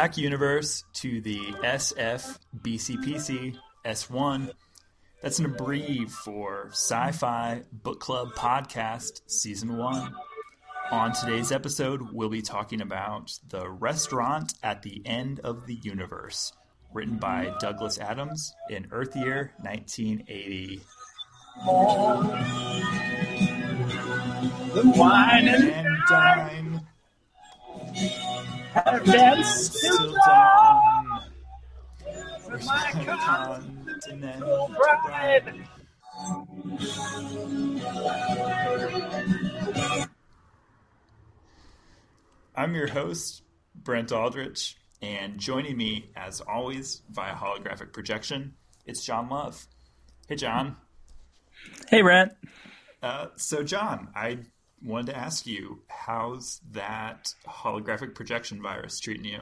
Back, universe, to the SFBCPC S1. That's an abbrev for Sci Fi Book Club Podcast Season 1. On today's episode, we'll be talking about The Restaurant at the End of the Universe, written by Douglas Adams in Earth Year 1980. The wine and And dine have danced till till dawn. with my Continental bride. I'm your host, Brent Aldrich, and joining me, as always, via holographic projection, it's John Love. Hey, John. Hey, Brent. Uh, so, John, I wanted to ask you, how's that holographic projection virus treating you?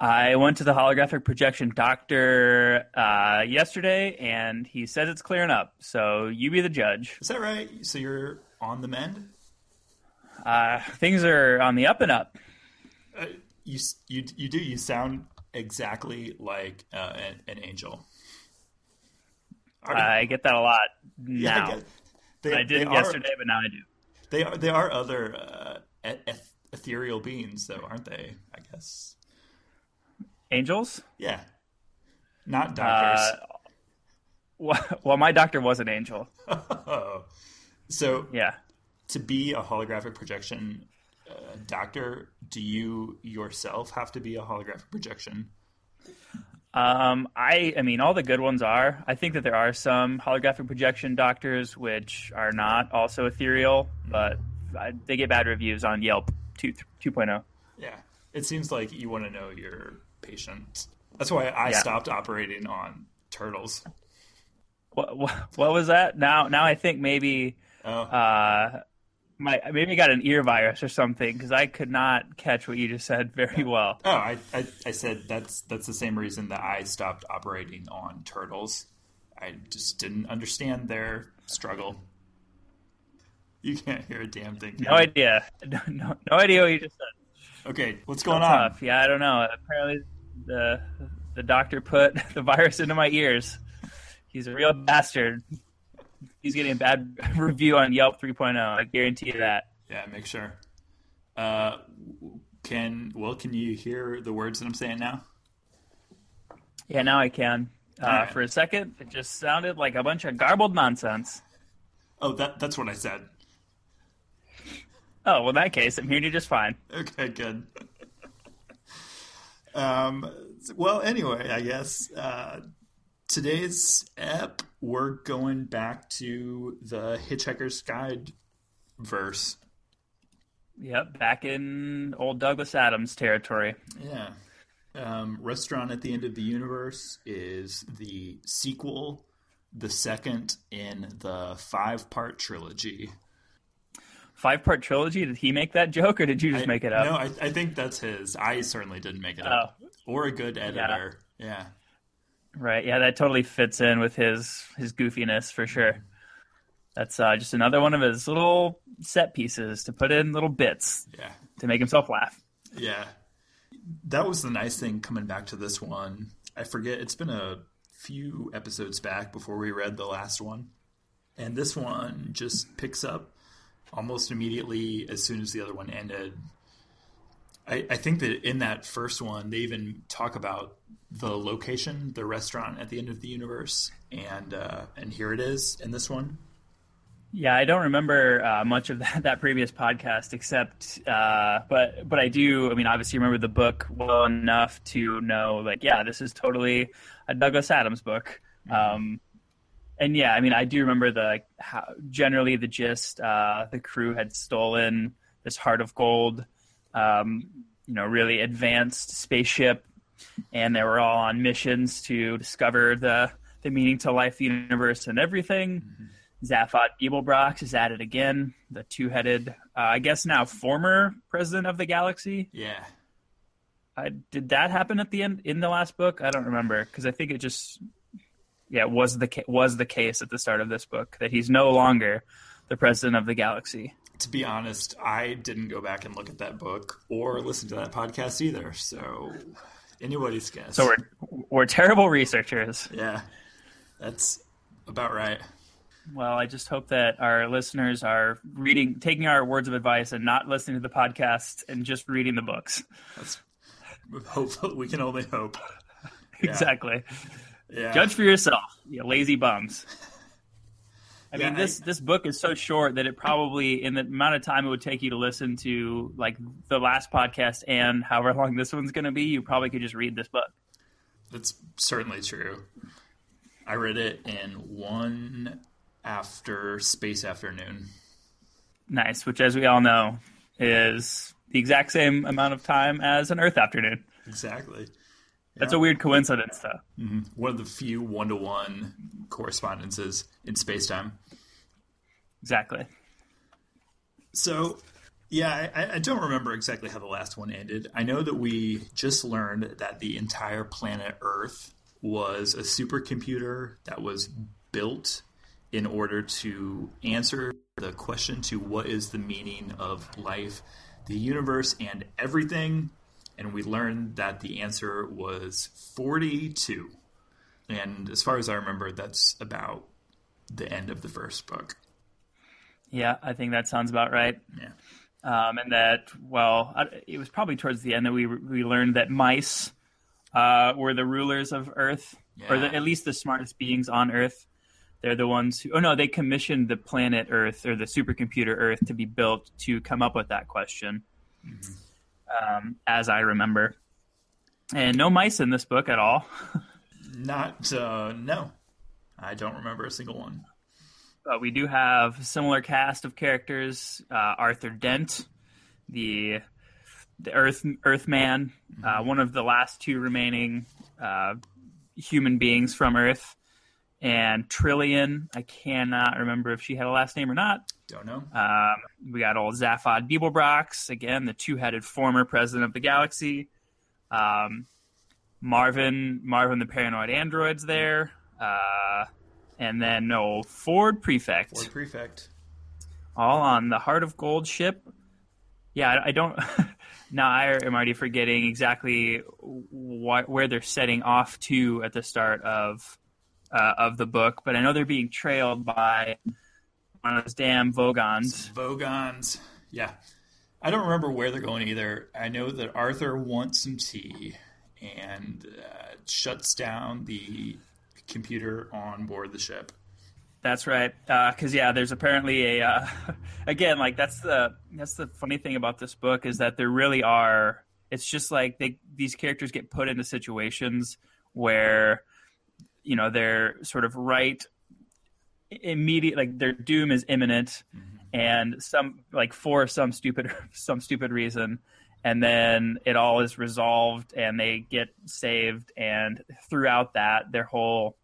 I went to the holographic projection doctor uh, yesterday, and he says it's clearing up. So you be the judge. Is that right? So you're on the mend? Uh, things are on the up and up. Uh, you, you, you do. You sound exactly like uh, an, an angel. Are- I get that a lot Yeah, I now. they, I didn't are- yesterday, but now I do. They are they are other uh, eth- eth- ethereal beings, though, aren't they? I guess. Angels? Yeah. Not doctors. Uh, well, my doctor was an angel. oh. So Yeah. to be a holographic projection uh, doctor, do you yourself have to be a holographic projection? Um, I, I mean, all the good ones are. I think that there are some holographic projection doctors which are not also ethereal, but they get bad reviews on Yelp 2, oh. 2.0. Yeah. It seems like you want to know your patient. That's why I Yeah. stopped operating on turtles. What, what, what was that? Now, now I think maybe Oh, uh, my maybe I got an ear virus or something because I could not catch what you just said very well. oh, I, I I said that's that's the same reason that I stopped operating on turtles. I just didn't understand their struggle. You can't hear a damn thing. No you? idea. No, no, no idea what you just said. Okay, what's going on? Tough. Yeah, I don't know. Apparently, the the doctor put the virus into my ears. He's a real bastard. He's getting a bad review on Yelp 3.0. I guarantee you that. Yeah, make sure. Uh, can well, can you hear the words that I'm saying now? Yeah, now I can. Uh, Alright. For a second, it just sounded like a bunch of garbled nonsense. Oh, that that's what I said. Oh, well, in that case, I'm hearing you just fine. Okay, good. um, well, anyway, I guess uh, today's ep, we're going back to the Hitchhiker's Guide verse. Yep, back in old Douglas Adams territory. Yeah. Um, Restaurant at the End of the Universe is the sequel, the second in the five part trilogy. Five part trilogy. Did he make that joke, or did you just I- make it up? No, I, I think that's his. I certainly didn't make it up. Oh. Or a good editor. Yeah. Right. Yeah, that totally fits in with his his goofiness for sure. That's uh, just another one of his little set pieces to put in little bits Yeah. to make himself laugh. Yeah. That was the nice thing coming back to this one. I forget, it's been a few episodes back before we read the last one. And this one just picks up almost immediately as soon as the other one ended. I, I think that in that first one, they even talk about the location, the restaurant at the end of the universe, and uh, and here it is in this one. Yeah, I don't remember uh, much of that, that previous podcast, except, uh, but but I do. I mean, obviously, remember the book well enough to know, like, yeah, this is totally a Douglas Adams book. Um, and yeah, I mean, I do remember the how, generally the gist. Uh, the crew had stolen this heart of gold, um, you know, really advanced spaceship, and they were all on missions to discover the the meaning to life, the universe, and everything. Zaphod Beeblebrox is at it again, the two-headed, uh, I guess now former president of the galaxy. Yeah. I, did that happen at the end in the last book? I don't remember because I think it just, yeah, was the was the case at the start of this book that he's no longer the president of the galaxy. To be honest, I didn't go back and look at that book or listen to that podcast either. So anybody's guess. So we're we're terrible researchers. yeah, that's about right. Well, I just hope that our listeners are reading, taking our words of advice, and not listening to the podcast and just reading the books. That's hopefully we can only hope. Exactly. Yeah. Judge for yourself, you lazy bums. I Yeah, mean, this I- this book is so short that it probably, in the amount of time it would take you to listen to like the last podcast and however long this one's going to be, you probably could just read this book. That's certainly true. I read it in one after space afternoon. Nice, which, as we all know, is the exact same amount of time as an Earth afternoon. Exactly. That's a weird coincidence, though. Mm-hmm. One of the few one to one correspondences in space time. Exactly. So, yeah, I, I don't remember exactly how the last one ended. I know that we just learned that the entire planet Earth was a supercomputer that was built in order to answer the question to what is the meaning of life, the universe, and everything. And we learned that the answer was 42. And as far as I remember, that's about the end of the first book. Yeah, I think that sounds about right. Yeah. um, and that well, it was probably towards the end that we we learned that mice uh, were the rulers of Earth, or the, at least the smartest beings on Earth. They're the ones who. Oh no, they commissioned the planet Earth or the supercomputer Earth to be built to come up with that question, um, as I remember. And no mice in this book at all. Not, uh, no. I don't remember a single one. But we do have a similar cast of characters. Uh, Arthur Dent, the the Earth Earthman, uh, one of the last two remaining uh, human beings from Earth, and Trillian. I cannot remember if she had a last name or not. Don't know. Um, we got old Zaphod Beeblebrox, again, the two-headed former president of the galaxy. Um, Marvin, Marvin the paranoid android's there. Uh, and then no Ford Prefect, Ford Prefect. all on the Heart of Gold ship. Yeah, I, I don't. now I am already forgetting exactly wh- where they're setting off to at the start of uh, of the book, but I know they're being trailed by one of those damn Vogons. Vogons. Yeah. I don't remember where they're going either. I know that Arthur wants some tea and uh, shuts down the computer on board the ship. That's right. Because yeah, there's apparently a uh, again like that's the that's the funny thing about this book is that there really are. It's just like they these characters get put into situations where you know they're sort of right immediate like their doom is imminent and some like for some stupid some stupid reason. And then it all is resolved and they get saved. And throughout that their whole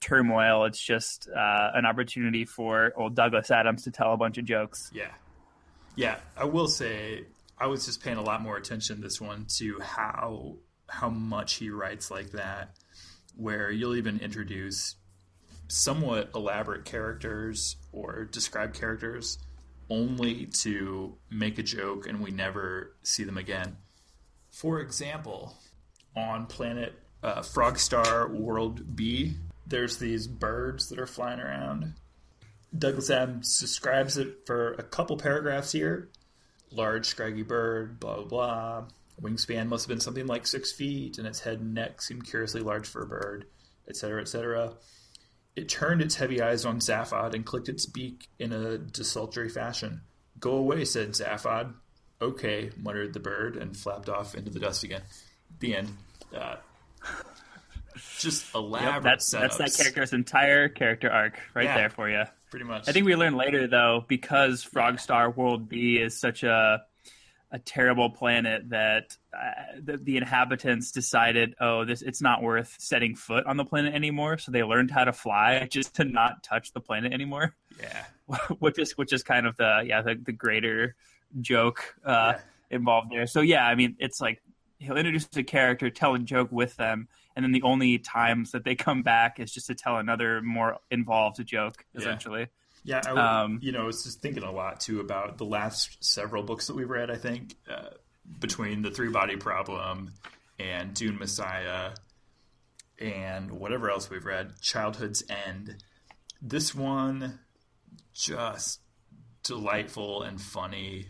turmoil it's just uh, an opportunity for old douglas adams to tell a bunch of jokes. Yeah. Yeah, I will say I was just paying a lot more attention this one to how how much he writes like that where you'll even introduce somewhat elaborate characters or describe characters only to make a joke and we never see them again. For example, on planet uh, Frogstar World B, there's these birds that are flying around. Douglas Adams describes it for a couple paragraphs here. Large, scraggy bird, blah, blah, blah. Wingspan must have been something like six feet, and its head and neck seemed curiously large for a bird, etc., etc. It turned its heavy eyes on Zaphod and clicked its beak in a desultory fashion. Go away, said Zaphod. Okay, muttered the bird and flapped off into the dust again. The end. Uh, just elaborate Yep, that's that's that character's entire character arc right Yeah. there for you Pretty much. I think we learn later though, because Frogstar World B is such a a terrible planet that uh, the, the inhabitants decided, oh, this it's not worth setting foot on the planet anymore. So they learned how to fly just to not touch the planet anymore, yeah. which is which is kind of the yeah the, the greater joke uh, Yeah. involved there. So yeah, I mean, it's like he'll introduce a character, tell a joke with them, and then the only times that they come back is just to tell another more involved joke, essentially. Yeah, I, Um, you know, I was just thinking a lot too about the last several books that we've read. I think uh, between the Three Body Problem and Dune Messiah and whatever else we've read, Childhood's End. This one just delightful and funny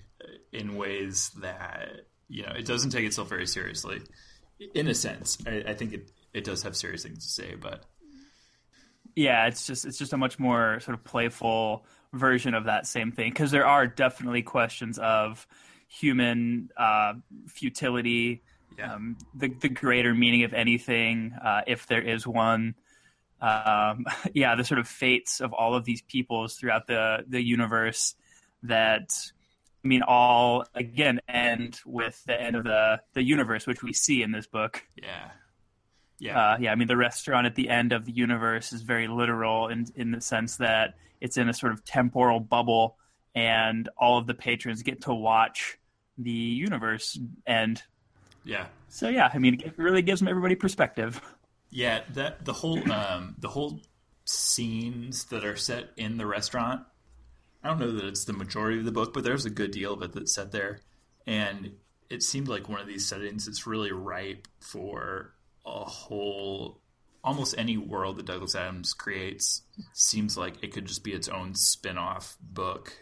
in ways that you know it doesn't take itself very seriously. In a sense, I, I think it it does have serious things to say, but yeah, it's just it's just a much more sort of playful version of that same thing because there are definitely questions of human uh, futility, Yeah. um, the the greater meaning of anything, uh, if there is one. Um, yeah, the sort of fates of all of these peoples throughout the the universe that I mean, all again end with the end of the the universe, which we see in this book. yeah, yeah, Uh, yeah, I mean, the restaurant at the end of the universe is very literal in in the sense that it's in a sort of temporal bubble, and all of the patrons get to watch the universe end. yeah. So yeah, I mean, it really gives everybody perspective. Yeah, that the whole um, the whole scenes that are set in the restaurant. I don't know that it's the majority of the book, but there's a good deal of it that's set there, and it seemed like one of these settings that's really ripe for a whole almost any world that Douglas Adams creates seems like it could just be its own spin-off book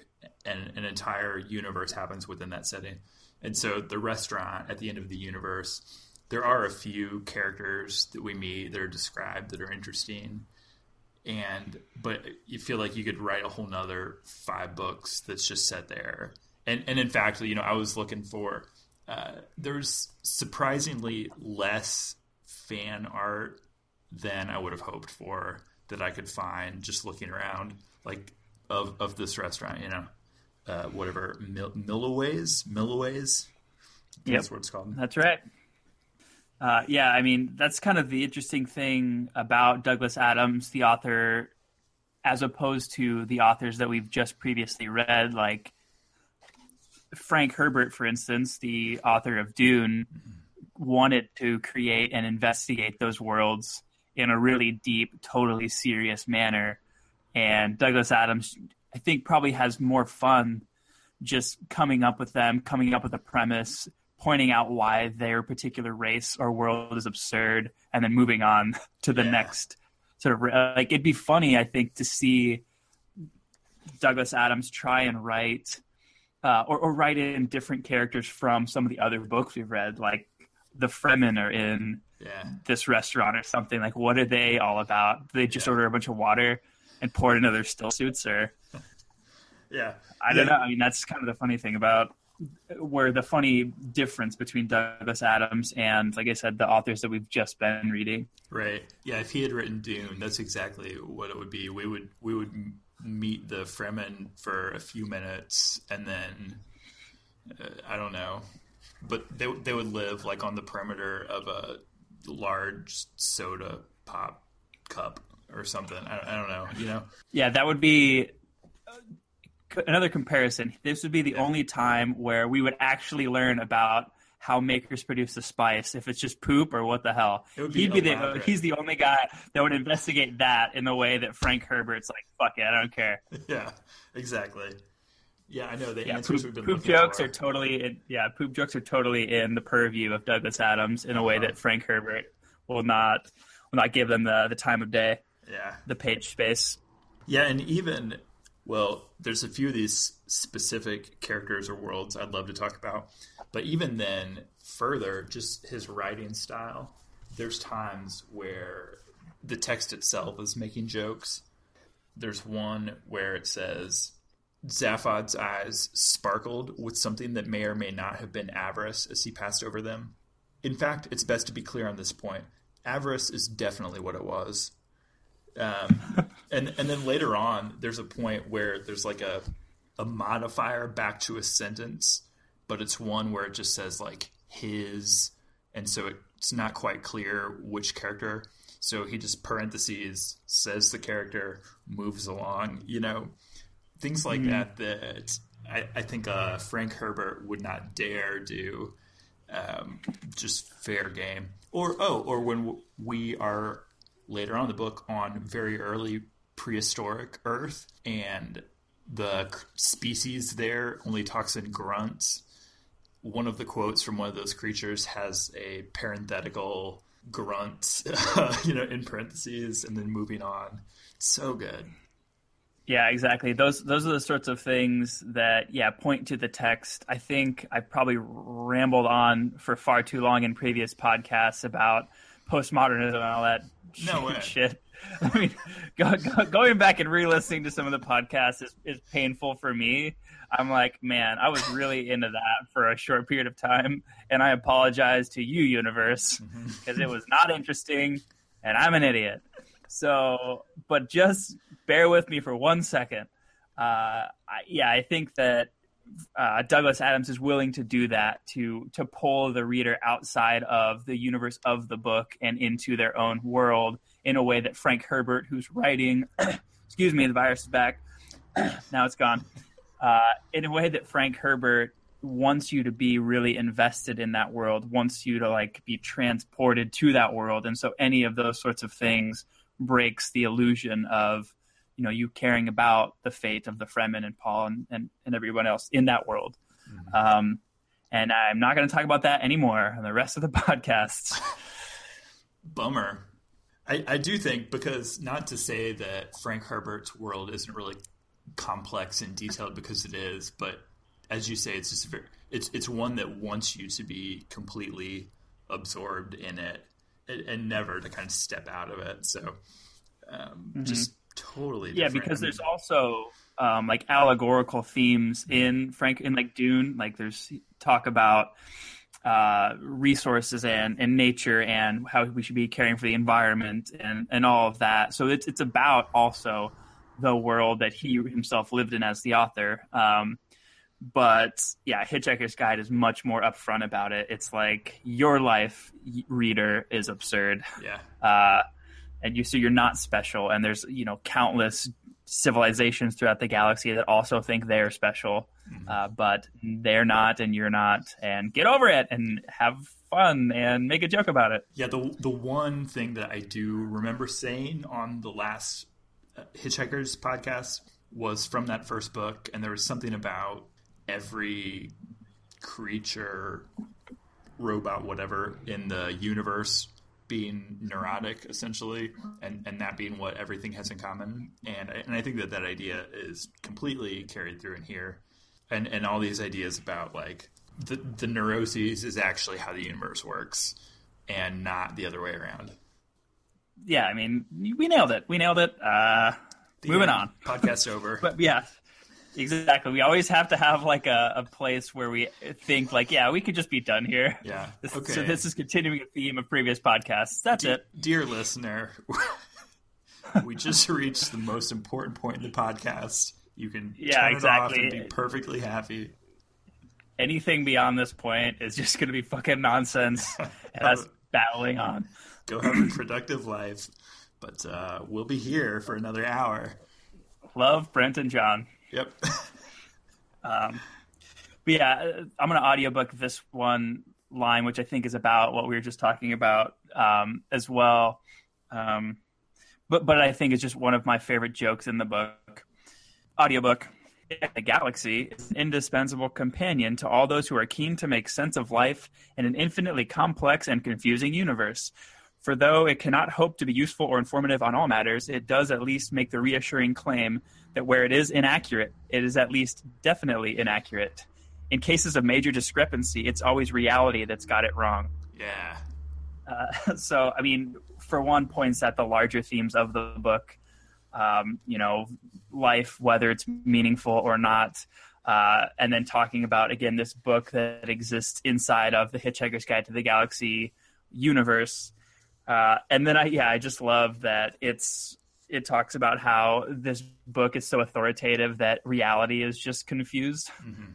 and an entire universe happens within that setting. And so the restaurant at the end of the universe, there are a few characters that we meet that are described that are interesting. And but you feel like you could write a whole nother five books that's just set there. And and in fact, you know, I was looking for uh, there's surprisingly less fan art than I would have hoped for that I could find just looking around, like of of this restaurant, you know, uh, whatever Mil- Milliways, Milliways, Yep. that's what it's called. That's right. Uh, yeah, I mean, that's kind of the interesting thing about Douglas Adams, the author, as opposed to the authors that we've just previously read, like Frank Herbert, for instance, the author of Dune, wanted to create and investigate those worlds in a really deep, totally serious manner. And Douglas Adams, I think, probably has more fun just coming up with them, coming up with a premise, pointing out why their particular race or world is absurd, and then moving on to the Yeah. next sort of like it'd be funny, I think, to see Douglas Adams try and write uh, or, or write in different characters from some of the other books we've read, like the Fremen are in Yeah, this restaurant or something. Like, what are they all about? Do they just Yeah. order a bunch of water and pour it into their still suits, or yeah. I don't Yeah. know. I mean, that's kind of the funny thing about where the funny difference between Douglas Adams and, like I said, the authors that we've just been reading. Right. Yeah, if he had written Dune, that's exactly what it would be. We would we would meet the Fremen for a few minutes, and then uh, I don't know, but they they would live like on the perimeter of a large soda pop cup or something. I, I don't know. You know. Yeah, that would be uh, another comparison. This would be the only time where we would actually learn about how makers produce the spice. If it's just poop or what the hell, be he'd be the he's the only guy that would investigate that in the way that Frank Herbert's like, fuck it, I don't care. Yeah. Exactly. Yeah, I know the Yeah, answers poop, we've been poop jokes are totally in, yeah, poop jokes are totally in the purview of Douglas Adams in a way Uh-huh. that Frank Herbert will not will not give them the the time of day, yeah. the page space. Yeah, and even well, there's a few of these specific characters or worlds I'd love to talk about, but even then, further, just his writing style. There's times where the text itself is making jokes. There's one where it says Zaphod's eyes sparkled with something that may or may not have been avarice as he passed over them. In fact, it's best to be clear on this point. Avarice is definitely what it was. Um, and and then later on, there's a point where there's like a a modifier back to a sentence, but it's one where it just says like his, and so it's not quite clear which character. So he just parentheses says the character moves along. You know, things like that. That I, I think uh, Frank Herbert would not dare do. Um, just fair game, or oh, or when w- we are later on in the book on very early prehistoric Earth, and the species there only talks in grunts. One of the quotes from one of those creatures has a parenthetical grunt, you know, in parentheses, and then moving on. So good. Yeah, exactly. Those those are the sorts of things that yeah point to the text. I think I probably rambled on for far too long in previous podcasts about postmodernism and all that No way. shit. I mean, go, go, going back and re-listening to some of the podcasts is, is painful for me. I'm like, man, I was really into that for a short period of time, and I apologize to you, universe, mm-hmm. because it was not interesting, and I'm an idiot. So, but just bear with me for one second. Uh, I, yeah, I think that uh, Douglas Adams is willing to do that to to pull the reader outside of the universe of the book and into their own world in a way that Frank Herbert, who's writing, excuse me, the virus is back. now it's gone. Uh, in a way that Frank Herbert wants you to be really invested in that world, wants you to like be transported to that world, and so any of those sorts of things breaks the illusion of you know you caring about the fate of the Fremen and Paul and, and, and everyone else in that world. Um, and I'm not going to talk about that anymore on the rest of the podcast. Bummer. I, I do think because not to say that Frank Herbert's world isn't really complex and detailed because it is, but as you say, it's just very it's it's one that wants you to be completely absorbed in it and, and never to kind of step out of it. So um, just totally Mm-hmm. yeah, because there's also um, like allegorical themes in Frank in like Dune. Like there's talk about uh, resources and, and nature and how we should be caring for the environment and, and all of that. So it's it's about also the world that he himself lived in as the author. Um, but yeah, Hitchhiker's Guide is much more upfront about it. It's like your life, reader, is absurd. Yeah. uh, and you so you're not special. And there's you know countless civilizations throughout the galaxy that also think they're special. Uh, but they're not and you're not. And get over it and have fun and make a joke about it. Yeah, the the one thing that I do remember saying on the last uh, Hitchhikers podcast was from that first book, and there was something about every creature, robot, whatever in the universe being neurotic, essentially, and and that being what everything has in common. And I, and I think that that idea is completely carried through in here, and and all these ideas about like the the neuroses is actually how the universe works and not the other way around. yeah i mean we nailed it we nailed it uh, moving on Podcast over. but yeah exactly we always have to have like a, a place where we think like yeah we could just be done here yeah. This- Okay. so this is continuing a theme of previous podcasts that's it Dear listener, we just reached the most important point in the podcast. You can Yeah, turn it off exactly. and be perfectly happy. anything beyond this point is just going to be fucking nonsense and us battling on. Go have a productive life. But uh, we'll be here for another hour. Love Brent and John. Yep. But yeah, I'm going to audiobook this one line, which I think is about what we were just talking about um, as well. Um, but but I think it's just one of my favorite jokes in the book. Audiobook. The galaxy is an indispensable companion to all those who are keen to make sense of life in an infinitely complex and confusing universe. For though it cannot hope to be useful or informative on all matters, it does at least make the reassuring claim that where it is inaccurate, it is at least definitely inaccurate. In cases of major discrepancy, it's always reality that's got it wrong. yeah. Uh, so, I mean, for one, points at the larger themes of the book. Um, you know, life, whether it's meaningful or not, uh, and then talking about again this book that exists inside of the Hitchhiker's Guide to the Galaxy universe. Uh, and then I, yeah, I just love that it's it talks about how this book is so authoritative that reality is just confused. Mm-hmm.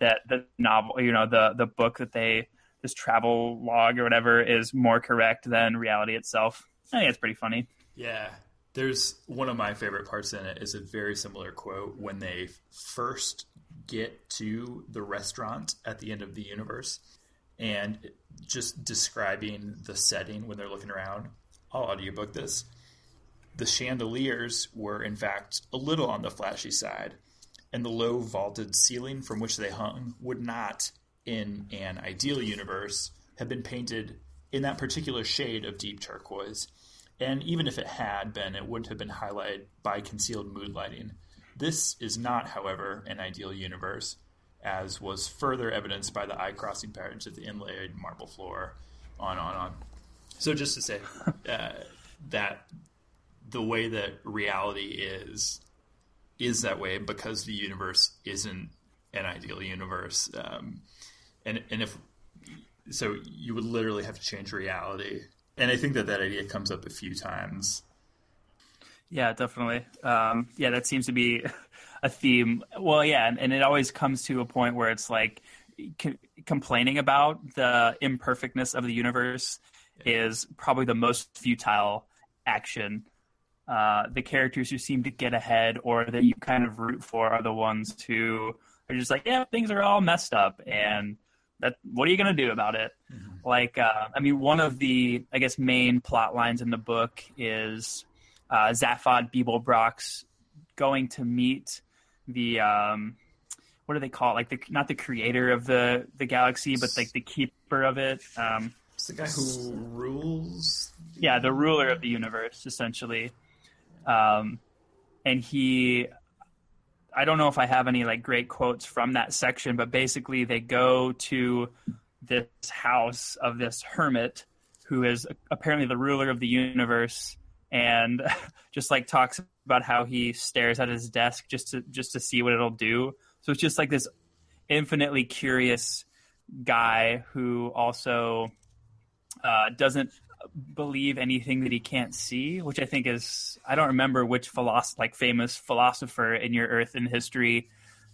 That the novel, you know, the the book that they this travel log or whatever is more correct than reality itself. I think it's pretty funny. Yeah. There's one of my favorite parts in it is a very similar quote when they first get to the restaurant at the end of the universe and just describing the setting when they're looking around. I'll audiobook this. The chandeliers were, in fact, a little on the flashy side, and the low vaulted ceiling from which they hung would not, in an ideal universe, have been painted in that particular shade of deep turquoise. And even if it had been, it wouldn't have been highlighted by concealed mood lighting. This is not, however, an ideal universe, as was further evidenced by the eye crossing patterns of the inlaid marble floor, on, on, on. So, just to say uh, that the way that reality is is that way because the universe isn't an ideal universe, um, and and if so, you would literally have to change reality. And I think that that idea comes up a few times. Yeah, definitely. Um, yeah, that seems to be a theme. Well, yeah, and, and it always comes to a point where it's like c- complaining about the imperfectness of the universe is probably the most futile action. Uh, the characters who seem to get ahead or that you kind of root for are the ones who are just like, yeah, things are all messed up, and that what are you going to do about it? Mm-hmm. Like, uh, I mean, one of the I guess main plot lines in the book is uh, Zaphod Beeblebrox going to meet the um, what do they call it? Like the not the creator of the the galaxy, but like the keeper of it. Um, it's the guy who rules. Yeah, the ruler of the universe, essentially. Um, and he, I don't know if I have any like great quotes from that section, but basically they go to this house of this hermit who is apparently the ruler of the universe and just like talks about how he stares at his desk just to just to see what it'll do. So it's just like this infinitely curious guy who also uh, doesn't believe anything that he can't see, which I think is I don't remember which like famous philosopher in your Earth in history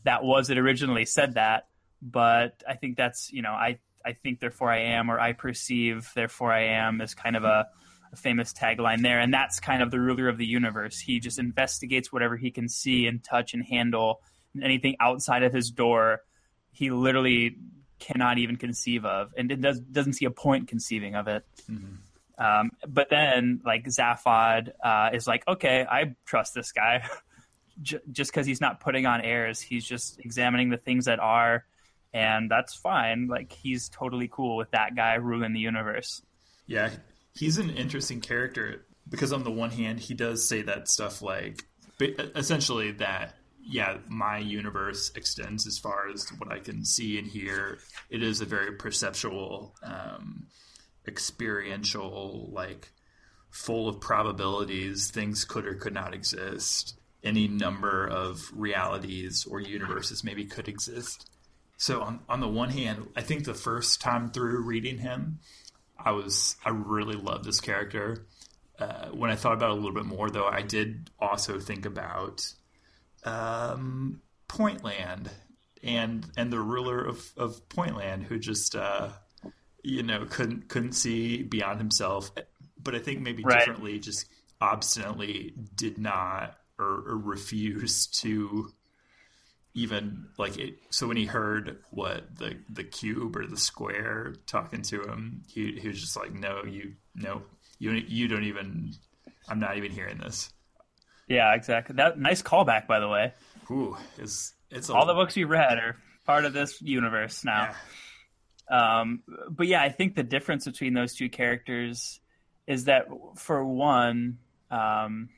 that was that originally said that, but I think that's you know I I think therefore I am or I perceive therefore I am is kind of a, a famous tagline there, and that's kind of the ruler of the universe. He just investigates whatever he can see and touch and handle, and anything outside of his door, he literally cannot even conceive of, and it does doesn't see a point conceiving of it. Mm-hmm. Um, but then like Zaphod uh, is like, okay, I trust this guy. J- just because he's not putting on airs, he's just examining the things that are, and that's fine. Like he's totally cool with that guy ruling the universe. Yeah, he's an interesting character because on the one hand, he does say that stuff like, essentially that yeah, my universe extends as far as what I can see and hear. It is a very perceptual. Um, experiential, like full of probabilities, things could or could not exist. Any number of realities or universes maybe could exist. So on on the one hand, I think the first time through reading him, I was I really loved this character. Uh, when I thought about it a little bit more, though, I did also think about um, Pointland and and the ruler of, of Pointland, who just uh, you know couldn't couldn't see beyond himself. But i think maybe right. differently just obstinately did not or, or refused to even like it so when he heard what the the cube or the square talking to him he, he was just like no you no you you don't even i'm not even hearing this. Yeah exactly. That nice callback by the way. Ooh, it's it's all the books you read are part of this universe now. Yeah. Um, but yeah, I think the difference between those two characters is that for one, um,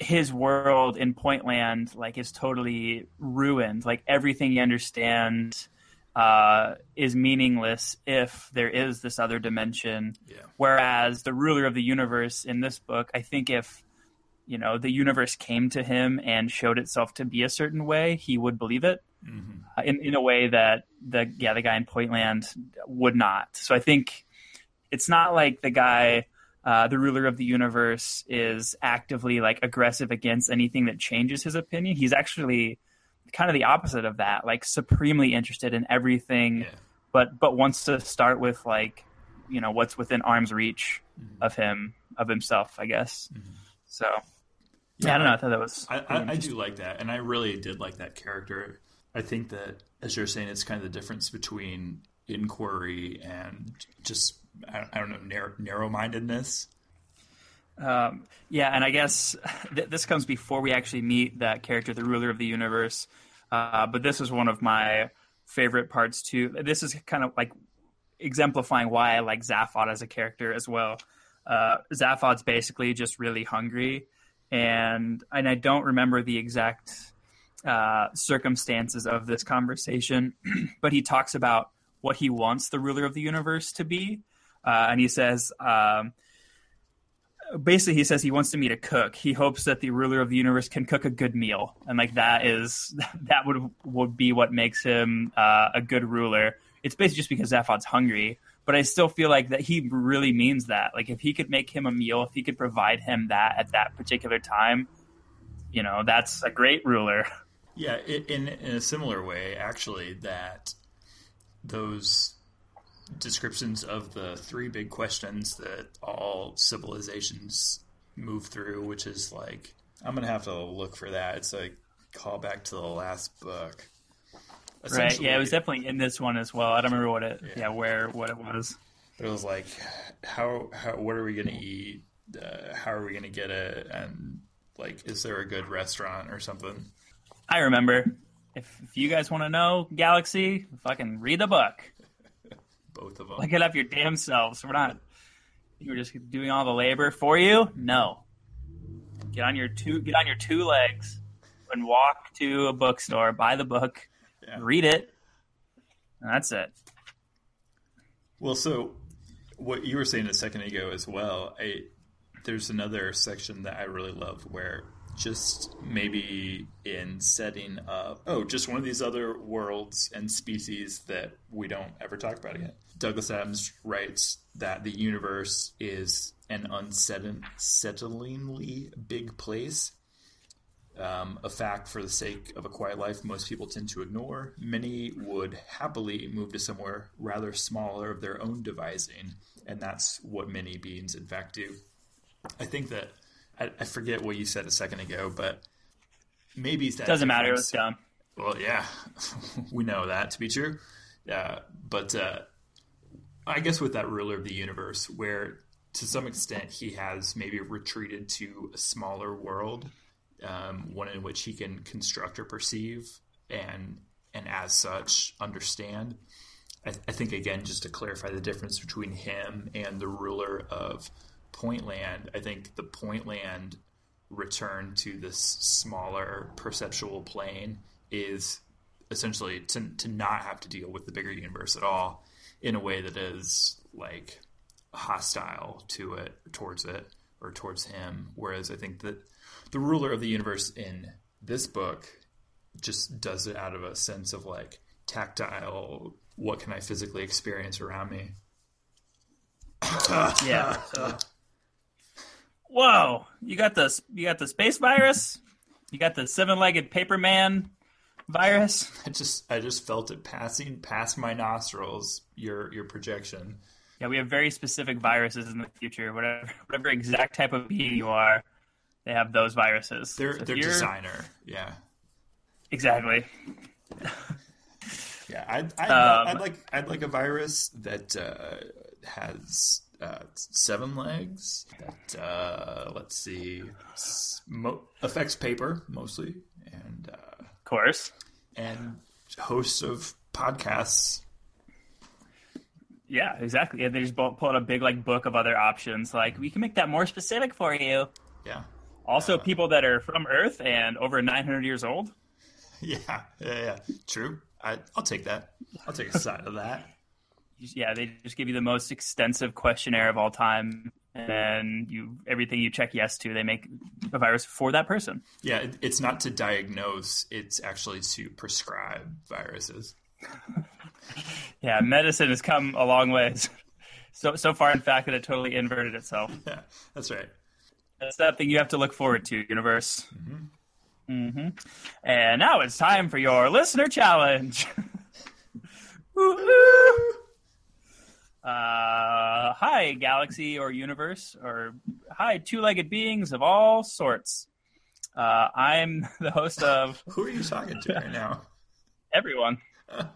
his world in Pointland like is totally ruined. Like everything he understands uh, is meaningless if there is this other dimension. Yeah. Whereas the ruler of the universe in this book, I think if you know the universe came to him and showed itself to be a certain way, he would believe it mm-hmm. uh, in in a way that the yeah the guy in Pointland would not. So I think it's not like the guy. Uh, the ruler of the universe is actively like aggressive against anything that changes his opinion. He's actually kind of the opposite of that, like supremely interested in everything, yeah. but but wants to start with like you know what's within arm's reach mm-hmm. of him of himself, I guess. Mm-hmm. So yeah, yeah, I don't know. I thought that was. I, I, I, do like that, and I really did like that character. I think that, as you're saying, it's kind of the difference between inquiry and just I don't know narrow mindedness. Um, yeah, and I guess th- this comes before we actually meet that character, the ruler of the universe. Uh, but this is one of my favorite parts too. This is kind of like exemplifying why I like Zaphod as a character as well. Uh, Zaphod's basically just really hungry, and and I don't remember the exact uh, circumstances of this conversation, but he talks about what he wants the ruler of the universe to be, uh, and he says. Um, basically he says he wants to meet a cook. He hopes that the ruler of the universe can cook a good meal. And like that is that would would be what makes him uh, a good ruler. It's basically just because Zaphod's hungry but i still feel like that he really means that like if he could make him a meal if he could provide him that at that particular time you know that's a great ruler Yeah, in in a similar way, actually, that those descriptions of the three big questions that all civilizations move through, which is like I'm gonna have to look for that. It's like call back to the last book. Right yeah it was definitely in this one as well i don't remember what it yeah, Yeah. where what it was But it was like, how how what are we gonna eat? Uh, how are we gonna get it? And like, is there a good restaurant or something? i remember if, if you guys want to know galaxy fucking read the book Both of them. Look it up your damn selves. We're not. You were just doing all the labor for you. No. Get on your two. Get on your two legs and walk to a bookstore. Buy the book. Yeah. Read it. And that's it. Well, so what you were saying a second ago as well, I there's another section that I really love where just maybe in setting up oh just one of these other worlds and species that we don't ever talk about again. Douglas Adams writes that the universe is an unsettlingly big place um, a fact for the sake of a quiet life most people tend to ignore. Many would happily move to somewhere rather smaller of their own devising, and that's what many beings, in fact, do. I think that I, I forget what you said a second ago, but maybe that Doesn't matter. It was dumb. well, yeah, we know that to be true. Uh, but uh, I guess with that ruler of the universe, where to some extent he has maybe retreated to a smaller world, um, one in which he can construct or perceive, and and as such understand. I, I think again, just to clarify the difference between him and the ruler of Pointland, I think the Pointland return to this smaller perceptual plane is essentially to, to not have to deal with the bigger universe at all in a way that is like hostile to it towards it or towards him whereas i think that the ruler of the universe in this book just does it out of a sense of like tactile what can i physically experience around me Yeah. Whoa! You got the you got the space virus. You got the seven-legged paper man virus. i just i just felt it passing past my nostrils your your projection Yeah, we have very specific viruses in the future. Whatever whatever exact type of being you are, they have those viruses. their So you're- designer yeah Exactly. Yeah, I'd, I'd, Um, I'd like I'd like a virus that uh, has uh, seven legs. That uh, let's see, mo- affects paper mostly, and uh, Of course. and hosts of podcasts. Yeah, exactly. Yeah, they just pull out a big like book of other options. Like we can make that more specific for you. Yeah, Also, people that are from Earth and over 900 years old. yeah, yeah, yeah. True. I, I'll take that. I'll take a side of that. Yeah, they just give you the most extensive questionnaire of all time, and then you everything you check yes to, they make a virus for that person. Yeah, it, it's not to diagnose; it's actually to prescribe viruses. Yeah, medicine has come a long ways. So so far, in fact, that it totally inverted itself. Yeah, that's right. That's something you have to look forward to, universe. hmm And now it's time for your listener challenge. Uh, hi, galaxy or universe, or hi, two-legged beings of all sorts. Uh, I'm the host of Who are you talking to right now? everyone. Okay.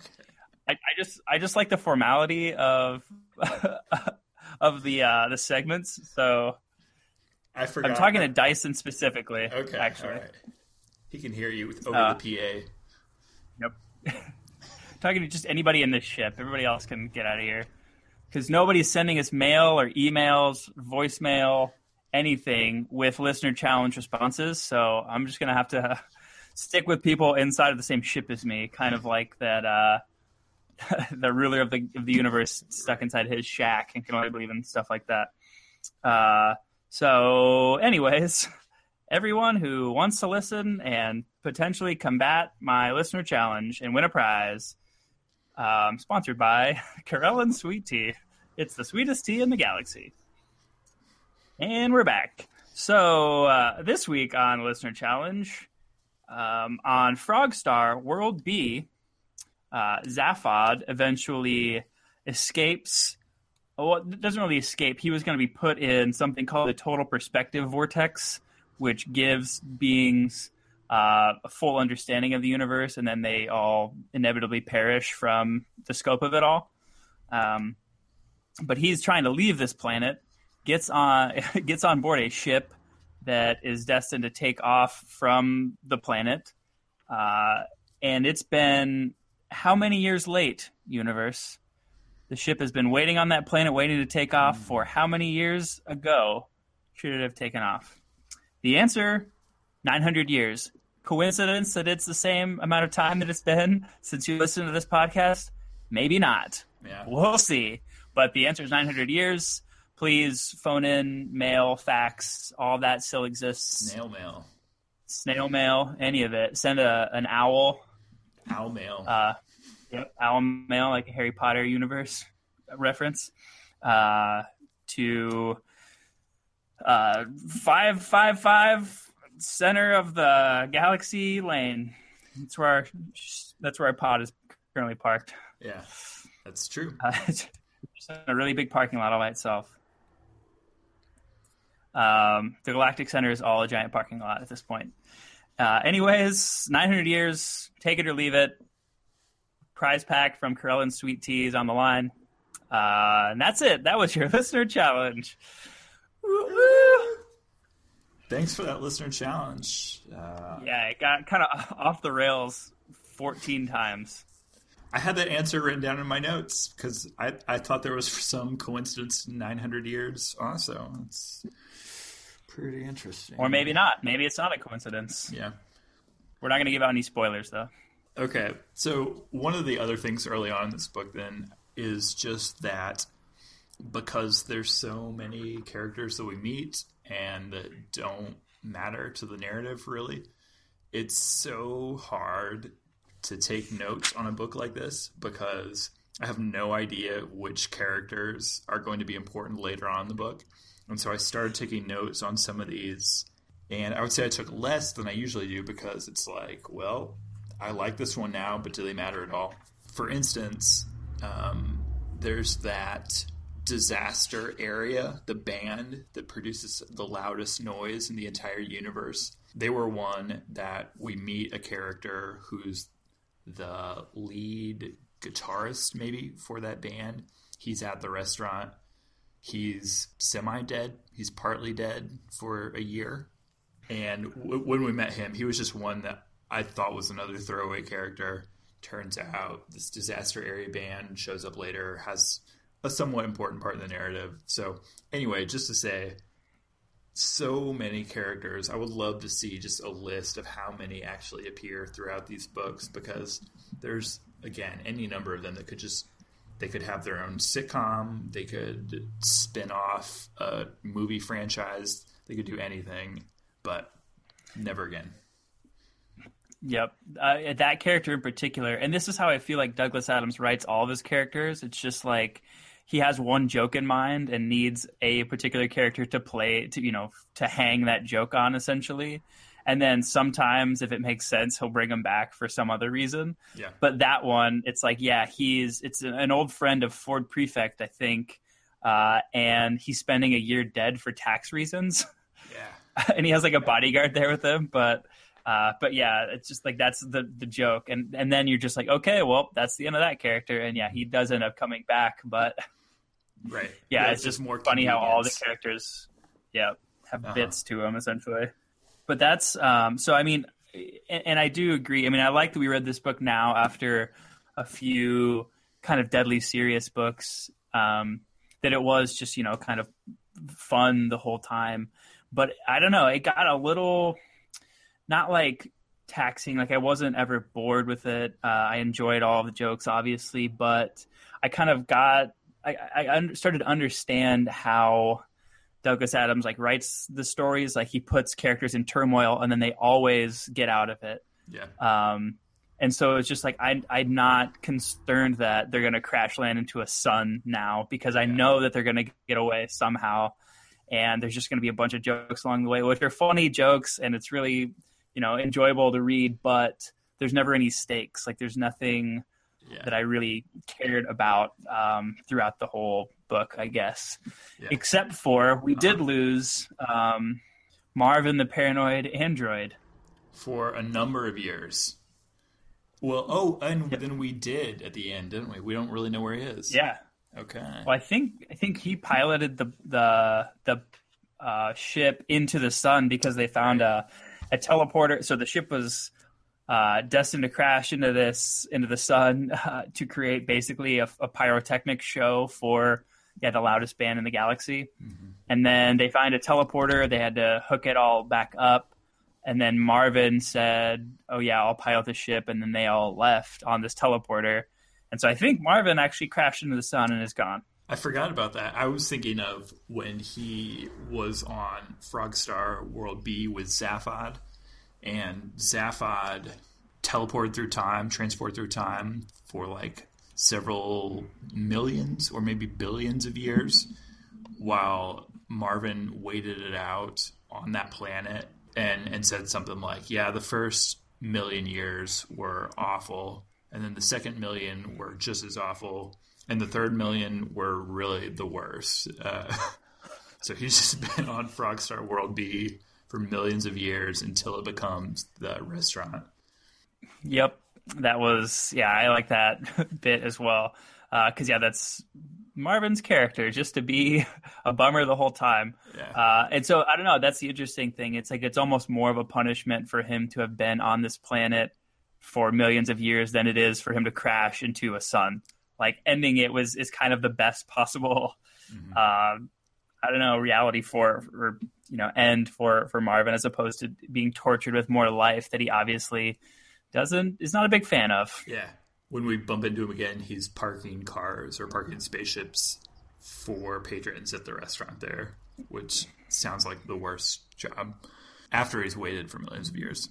I, I just I just like the formality of of the uh, the segments. So I forgot. I'm talking to Dyson specifically. Okay, actually. right. He can hear you with, over Uh, the PA. Yep. talking to just anybody in this ship. Everybody else can get out of here because nobody's sending us mail or emails, voicemail, anything with listener challenge responses. So I'm just gonna have to stick with people inside of the same ship as me, kind of like that. Uh, the ruler of the of the universe stuck inside his shack and can only believe in stuff like that. Uh, so, anyways, everyone who wants to listen and potentially combat my listener challenge and win a prize, um, sponsored by Corellan Sweet Tea. It's the sweetest tea in the galaxy. And we're back. So, uh, this week on Listener Challenge, um, on Frogstar World B, uh, Zaphod eventually escapes. Well, it doesn't really escape. He was going to be put in something called the total perspective vortex, which gives beings uh, a full understanding of the universe, and then they all inevitably perish from the scope of it all. Um, but he's trying to leave this planet, gets on gets on board a ship that is destined to take off from the planet, uh, and it's been how many years late, universe? The ship has been waiting on that planet, waiting to take off for how many years ago should it have taken off? The answer 900 years. Coincidence that it's the same amount of time that it's been since you listened to this podcast? Maybe not. Yeah. We'll see. But the answer is 900 years. Please phone in, mail, fax, all that still exists. Snail mail. Snail mail, any of it. Send a, an owl Owl mail. uh, yep, owl mail, like a Harry Potter universe reference, uh, to uh, five five five center of the galaxy lane. That's where our, that's where our pod is currently parked. yeah, that's true. Uh, it's a really big parking lot all by itself. Um, the Galactic Center is all a giant parking lot at this point. Uh, anyways, 900 years, take it or leave it. Prize pack from Corellan Sweet Teas on the line. Uh, and that's it. That was your listener challenge. Woo-woo. Thanks for that listener challenge. Uh, Yeah, it got kind of off the rails 14 times. I had that answer written down in my notes because I, I thought there was some coincidence 900 years also. It's pretty interesting. Or maybe not. Maybe it's not a coincidence. Yeah. We're not going to give out any spoilers, though. Okay. So, one of the other things early on in this book then is just that because there's so many characters that we meet and that don't matter to the narrative really, it's so hard to take notes on a book like this because I have no idea which characters are going to be important later on in the book. And so I started taking notes on some of these. And I would say I took less than I usually do because it's like, well, I like this one now, but do they matter at all? For instance, um, there's that disaster area, the band that produces the loudest noise in the entire universe. They were one that we meet a character who's the lead guitarist, maybe, for that band. He's at the restaurant. He's semi dead. He's partly dead for a year. And w- when we met him, he was just one that I thought was another throwaway character. Turns out this disaster area band shows up later, has a somewhat important part in the narrative. So, anyway, just to say, so many characters. I would love to see just a list of how many actually appear throughout these books because there's, again, any number of them that could just. They could have their own sitcom. They could spin off a movie franchise. They could do anything, but never again. Yep, uh, that character in particular, and this is how I feel like Douglas Adams writes all of his characters. It's just like he has one joke in mind and needs a particular character to play to you know to hang that joke on essentially, and then sometimes if it makes sense, he'll bring him back for some other reason. Yeah. But that one, it's like yeah, he's it's an old friend of Ford Prefect, I think, uh, and he's spending a year dead for tax reasons. Yeah. and he has like a bodyguard there with him, but uh, but yeah, it's just like that's the the joke, and and then you're just like, okay, well, that's the end of that character, and yeah, he does end up coming back, but Right. yeah, it's just more funny how all the characters, yeah, have Uh-huh. bits to them essentially. But that's um, so. I mean, and, and I do agree. I mean, I like that we read this book now after a few kind of deadly serious books. Um, that it was just you know kind of fun the whole time. But I don't know. It got a little not like taxing. Like I wasn't ever bored with it. Uh, I enjoyed all the jokes, obviously, but I kind of got I, I un- started to understand how Douglas Adams like writes the stories. Like he puts characters in turmoil, and then they always get out of it. Yeah. Um, and so it's just like I, I'm not concerned that they're going to crash land into a sun now because I know that they're going to get away somehow, and there's just going to be a bunch of jokes along the way, which are funny jokes, and it's really you know enjoyable to read. But there's never any stakes. Like there's nothing Yeah. that I really cared about um, throughout the whole book, I guess. Yeah. Except for we did lose um, Marvin the paranoid android. For a number of years. Well, oh, and then we did at the end, didn't we? We don't really know where he is. Yeah. Okay. Well, I think I think he piloted the the the uh, ship into the sun because they found a a teleporter. So the ship was uh, destined to crash into this into the sun uh, to create basically a, a pyrotechnic show for yeah the loudest band in the galaxy. And then they find a teleporter. They had to hook it all back up. And then Marvin said, "Oh yeah, I'll pilot the ship." And then they all left on this teleporter. And so I think Marvin actually crashed into the sun and is gone. I forgot about that. I was thinking of when he was on Frogstar World B with Zaphod, and Zaphod teleported through time, transported through time for like several millions or maybe billions of years, while Marvin waited it out on that planet and, and said something like, Yeah, the first million years were awful, and then the second million were just as awful, and the third million were really the worst. Uh, so he's just been on Frogstar World B for millions of years until it becomes the restaurant. Yep, that was yeah. I like that bit as well because yeah, that's Marvin's character just to be a bummer the whole time. Yeah. Uh, and so I don't know. That's the interesting thing. It's like it's almost more of a punishment for him to have been on this planet for millions of years than it is for him to crash into a sun. Like ending it was is kind of the best possible. Uh, I don't know reality for or you know end for for Marvin as opposed to being tortured with more life that he obviously doesn't is not a big fan of. Yeah. When we bump into him again, he's parking cars or parking spaceships for patrons at the restaurant there, which sounds like the worst job after he's waited for millions of years.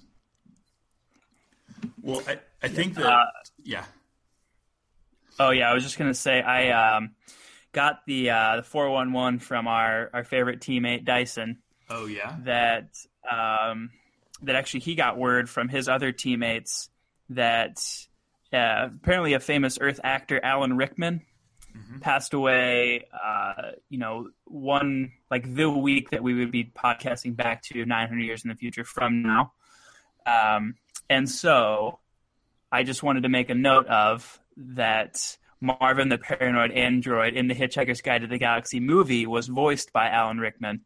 Well, I, I think that, Uh, yeah. Oh yeah, I was just gonna say I um, got the uh, the four one one from our our favorite teammate Dyson Oh, yeah. that um, that actually he got word from his other teammates that uh, apparently a famous Earth actor Alan Rickman passed away. Uh, you know, one like the week that we would be podcasting back to 900 years in the future from now, um, and so I just wanted to make a note of that. Marvin the paranoid android in the Hitchhiker's Guide to the Galaxy movie was voiced by Alan Rickman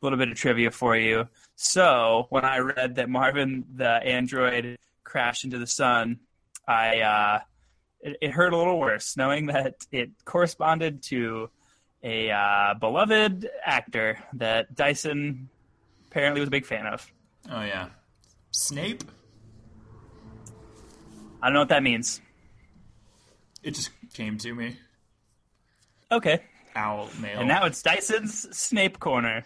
a little bit of trivia for you. So when I read that Marvin the android crashed into the sun, I uh, it, it hurt a little worse knowing that it corresponded to a uh, beloved actor that Dyson apparently was a big fan of. Oh, yeah. Snape? I don't know what that means. It just came to me. Okay, Owl mail. and now it's Dyson's Snape corner.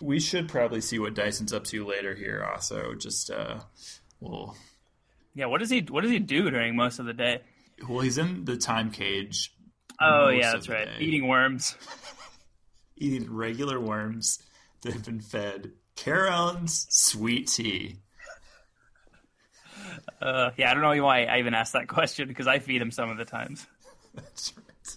we should probably see what Dyson's up to later here, also. Just, uh, well, Yeah, what does he what does he do during most of the day? well, he's in the time cage. Oh yeah, that's right. day. Eating worms. eating regular worms that have been fed Caron's sweet tea. Uh, yeah, I don't know why I even asked that question because I feed him some of the times. That's right.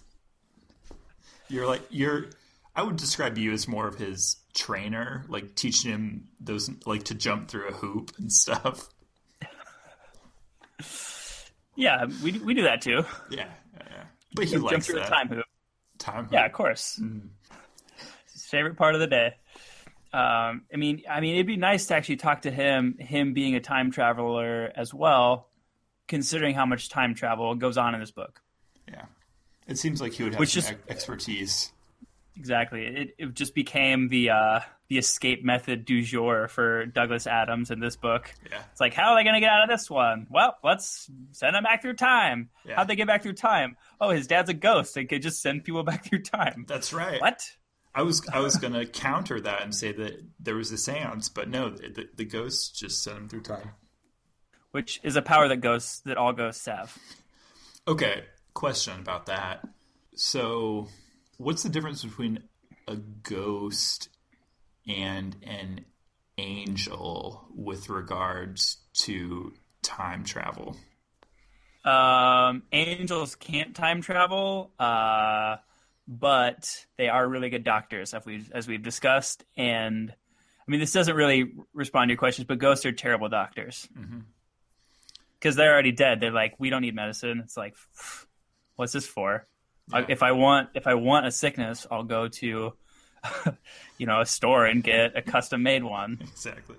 You're like you're. I would describe you as more of his trainer, like teaching him those, like to jump through a hoop and stuff. Yeah, we we do that too. Yeah, yeah. yeah. But he Jump likes through that the time hoop. Time hoop. Yeah, of course. It's his favorite part of the day. Um, I mean, I mean, it'd be nice to actually talk to him, him being a time traveler as well, considering how much time travel goes on in this book. Yeah, it seems like he would have Which is- expertise. Exactly. It, it just became the uh, the escape method du jour for Douglas Adams in this book. Yeah, It's like, how are they going to get out of this one? Well, let's send them back through time. Yeah. How'd they get back through time? Oh, his dad's a ghost. They could just send people back through time. that's right. What? I was I was gonna counter that and say that there was a séance, but no, the, the ghosts just sent him through time. Which is a power that ghosts that all ghosts have. Okay, question about that. So, what's the difference between a ghost and an angel with regards to time travel? Um, angels can't time travel, uh, but they are really good doctors, as we've as we've discussed. And I mean, this doesn't really respond to your questions, but ghosts are terrible doctors because they're already dead. They're like, we don't need medicine. It's like, what's this for? I- Yeah. If I want, if I want a sickness, I'll go to, you know, a store and get a custom made one. Exactly.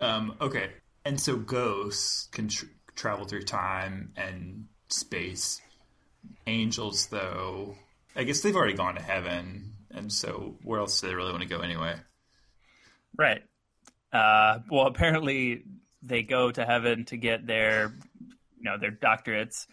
Um, okay, and so ghosts can tr- travel through time and space. Angels, though, I guess they've already gone to heaven, and so where else do they really want to go anyway? Right. Uh, well, apparently they go to heaven to get their, you know, their doctorates.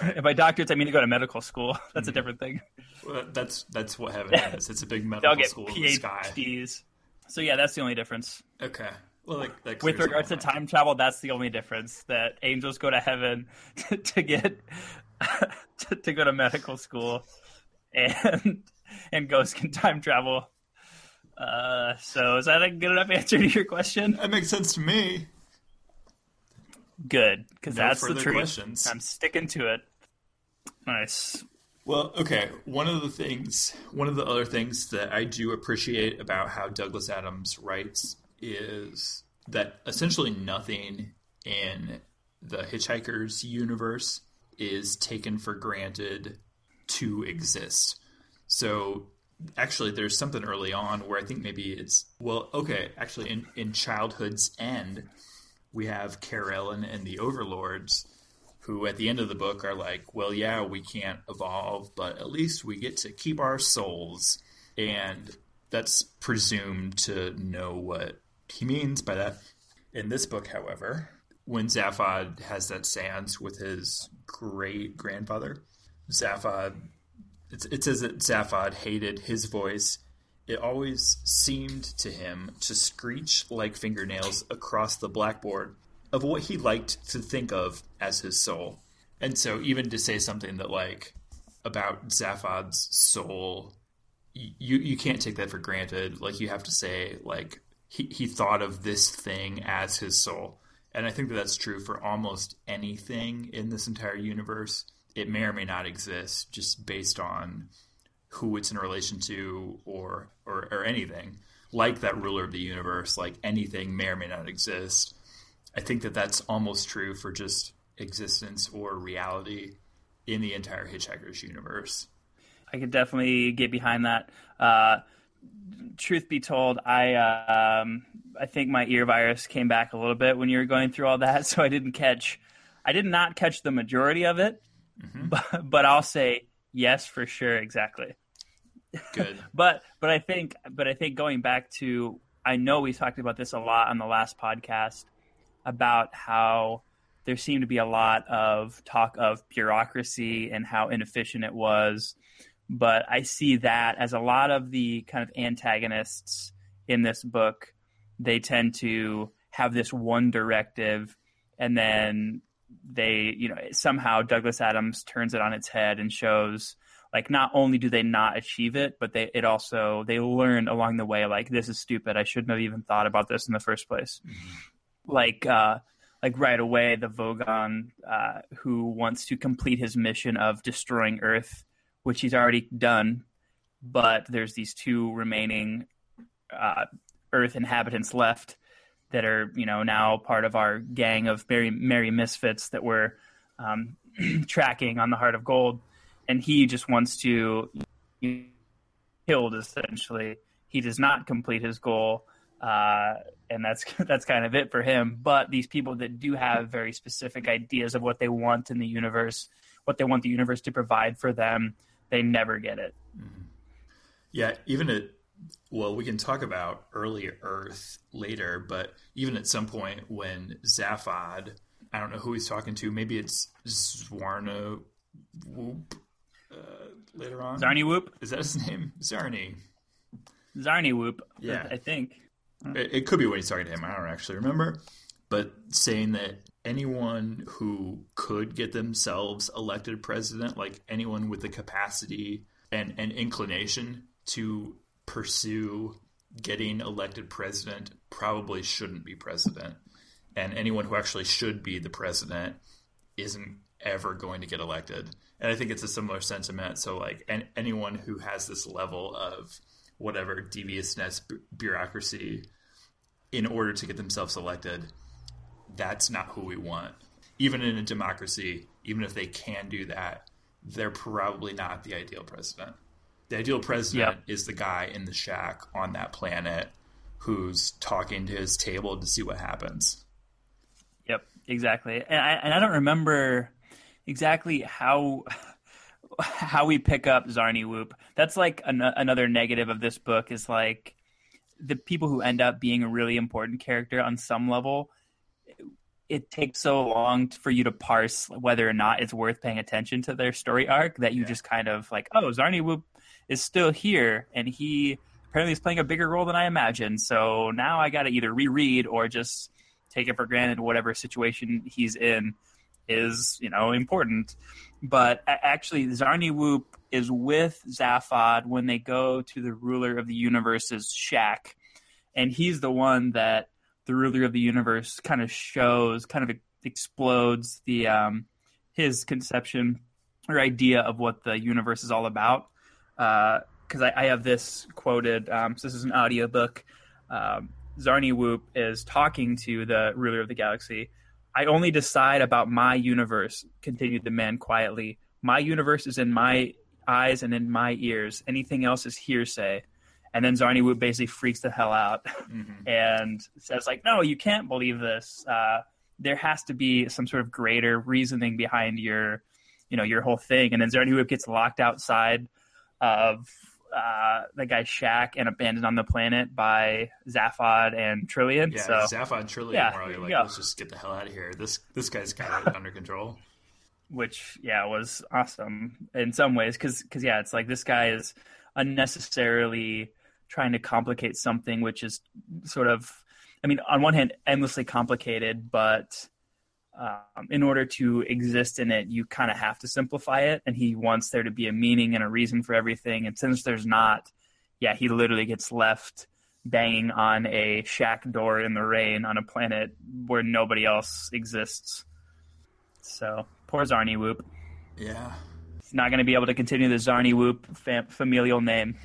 And By doctorates, I mean to go to medical school. That's a different thing. Well, that's that's what heaven is. It's a big medical school in the sky. PhDs. So yeah, that's the only difference. Okay. Well, like that With regards to time travel, that's the only difference. That angels go to heaven to, to get to, to go to medical school, and and ghosts can time travel. Uh, so is that a good enough answer to your question? that makes sense to me. Good, because No that's the truth. questions. I'm sticking to it. Nice. Well, okay. One of the things, one of the other things that I do appreciate about how Douglas Adams writes is that essentially nothing in the Hitchhiker's universe is taken for granted to exist. So actually there's something early on where I think maybe it's well, okay, actually in, in Childhood's End, we have Carolyn and the Overlords who at the end of the book are like, well, yeah, we can't evolve, but at least we get to keep our souls. And that's presumed to know what he means by that. In this book, however, when Zaphod has that seance with his great grandfather, Zaphod, it, says that Zaphod hated his voice. It always seemed to him to screech like fingernails across the blackboard of what he liked to think of as his soul. And so, even to say something that, like, about Zaphod's soul, you, you can't take that for granted. Like, you have to say, like, he, he thought of this thing as his soul. And I think that that's true for almost anything in this entire universe. It may or may not exist just based on who it's in relation to or, or, or anything. Like that ruler of the universe, like anything may or may not exist. I think that that's almost true for just existence or reality in the entire Hitchhiker's universe. I could definitely get behind that. Uh, truth be told, I uh, um, I think my ear virus came back a little bit when you were going through all that, so I didn't catch. I did not catch the majority of it, Mm-hmm. but, but I'll say yes for sure, exactly. Good. But but I think but I think going back to I know we talked about this a lot on the last podcast about how there seemed to be a lot of talk of bureaucracy and how inefficient it was. But I see that as a lot of the kind of antagonists in this book, they tend to have this one directive and then they, you know, somehow Douglas Adams turns it on its head and shows like not only do they not achieve it, but they it also they learn along the way like this is stupid. I shouldn't have even thought about this in the first place. Like uh like right away the Vogon uh who wants to complete his mission of destroying Earth, which he's already done, but there's these two remaining uh Earth inhabitants left that are, you know, now part of our gang of merry merry misfits that we're um tracking on the Heart of Gold and he just wants to know, killed essentially he does not complete his goal. Uh, and that's that's kind of it for him. But these people that do have very specific ideas of what they want in the universe, what they want the universe to provide for them, they never get it. Yeah, even at well, we can talk about early Earth later, but even at some point when Zaphod, I don't know who he's talking to, maybe it's Zwarna Whoop uh, later on. Zarniwoop, Is that his name? Zarny. Zarniwoop, Yeah. I think. It, it could be when he's talking to him. I don't actually remember. But saying that anyone who could get themselves elected president, like anyone with the capacity and, and inclination to pursue getting elected president, probably shouldn't be president. And anyone who actually should be the president isn't ever going to get elected. And I think it's a similar sentiment. So, like, an, anyone who has this level of whatever deviousness, bu- bureaucracy, in order to get themselves elected, that's not who we want. Even in a democracy, even if they can do that, they're probably not the ideal president. The ideal president is the guy in the shack on that planet who's talking to his table to see what happens. Yep, exactly. And I and I don't remember exactly how how we pick up Zarniwoop. That's like an, another negative of this book is like the people who end up being a really important character on some level. It takes so long for you to parse whether or not it's worth paying attention to their story arc that you Yeah. just kind of like, oh, Zarniwoop is still here, and he apparently is playing a bigger role than I imagined. So now I got to either reread or just take it for granted whatever situation he's in is you know important. But actually, Zarniwoop is with Zaphod when they go to the ruler of the universe's shack, and he's the one that the ruler of the universe kind of shows, kind of explodes the um, his conception or idea of what the universe is all about. Because I, I have this quoted. Um, so this is an audiobook. Um, Zarniwoop is talking to the ruler of the galaxy. I only decide about my universe, continued the man quietly. My universe is in my eyes and in my ears. Anything else is hearsay. And then Zarniwoop basically freaks the hell out and says, like, no, you can't believe this. Uh, there has to be some sort of greater reasoning behind your, you know, your whole thing. And then Zarniwoop gets locked outside of uh, the guy shack and abandoned on the planet by Zaphod and Trillian. Yeah, so Zaphod and Trillian yeah, were like, go. let's just get the hell out of here. This this guy's got it under control. which yeah was awesome in some ways because yeah it's like this guy is unnecessarily trying to complicate something which is sort of i mean on one hand endlessly complicated but um, in order to exist in it you kind of have to simplify it and he wants there to be a meaning and a reason for everything and since there's not yeah he literally gets left banging on a shack door in the rain on a planet where nobody else exists so poor Zarniwoop. Yeah, He's not going to be able to continue the Zarniwoop fam- familial name,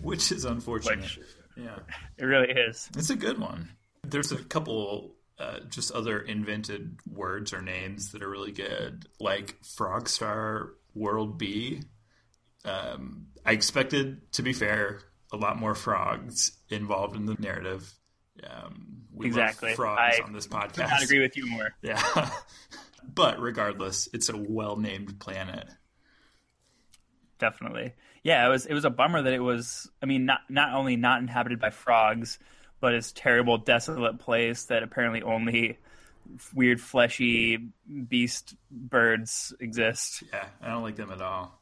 which is unfortunate. which Yeah, it really is. it's a good one. There's a couple uh, just other invented words or names that are really good, like Frogstar World B. Um, I expected, to be fair, a lot more frogs involved in the narrative. Um, we Exactly. frogs I on this Could not agree with you more. Yeah. but regardless, it's a well named planet. Definitely. Yeah, it was it was a bummer that it was I mean not not only not inhabited by frogs, but it's terrible desolate place that apparently only weird fleshy beast birds exist. Yeah, I don't like them at all.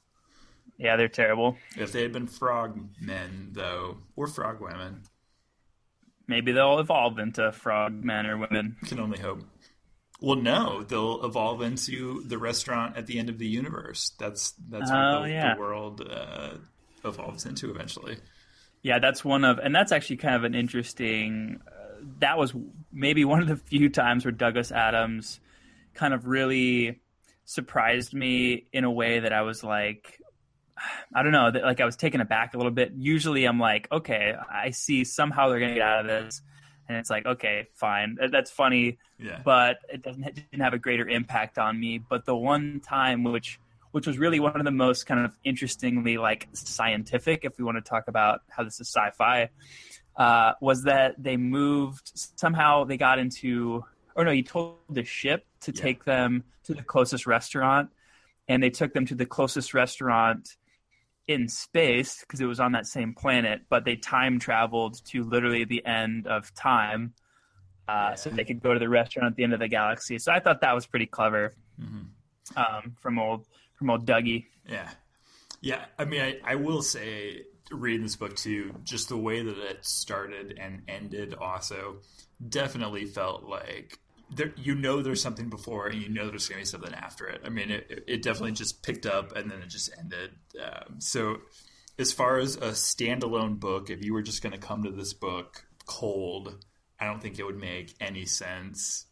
Yeah, they're terrible. If they had been frog men, though, or frog women, Maybe they'll evolve into frog men or women. can only hope. Well, no, they'll evolve into the restaurant at the end of the universe. That's that's Oh, what the, yeah. the world uh, evolves into eventually. Yeah, that's one of, and that's actually kind of an interesting. Uh, that was maybe one of the few times where Douglas Adams kind of really surprised me in a way that I was like, I don't know, that like I was taken aback a little bit. Usually, I'm like, okay, I see somehow they're gonna get out of this, and it's like, okay, fine, that's funny, Yeah, but it doesn't it didn't have a greater impact on me. But the one time which which was really one of the most kind of interestingly like scientific, if we want to talk about how this is sci-fi, uh, was that they moved somehow they got into or no, he told the ship to Yeah. take them to the closest restaurant, and they took them to the closest restaurant in space because it was on that same planet, but they time traveled to literally the end of time. Uh, So they could go to the restaurant at the end of the galaxy. So I thought that was pretty clever Mhm. um, from old from old Dougie. Yeah. Yeah. I mean, I, I will say, reading this book too, just the way that it started and ended also definitely felt like there, you know there's something before and you know there's going to be something after it. I mean, it, it definitely just picked up and then it just ended. Um, so, as far as a standalone book, if you were just going to come to this book cold, I don't think it would make any sense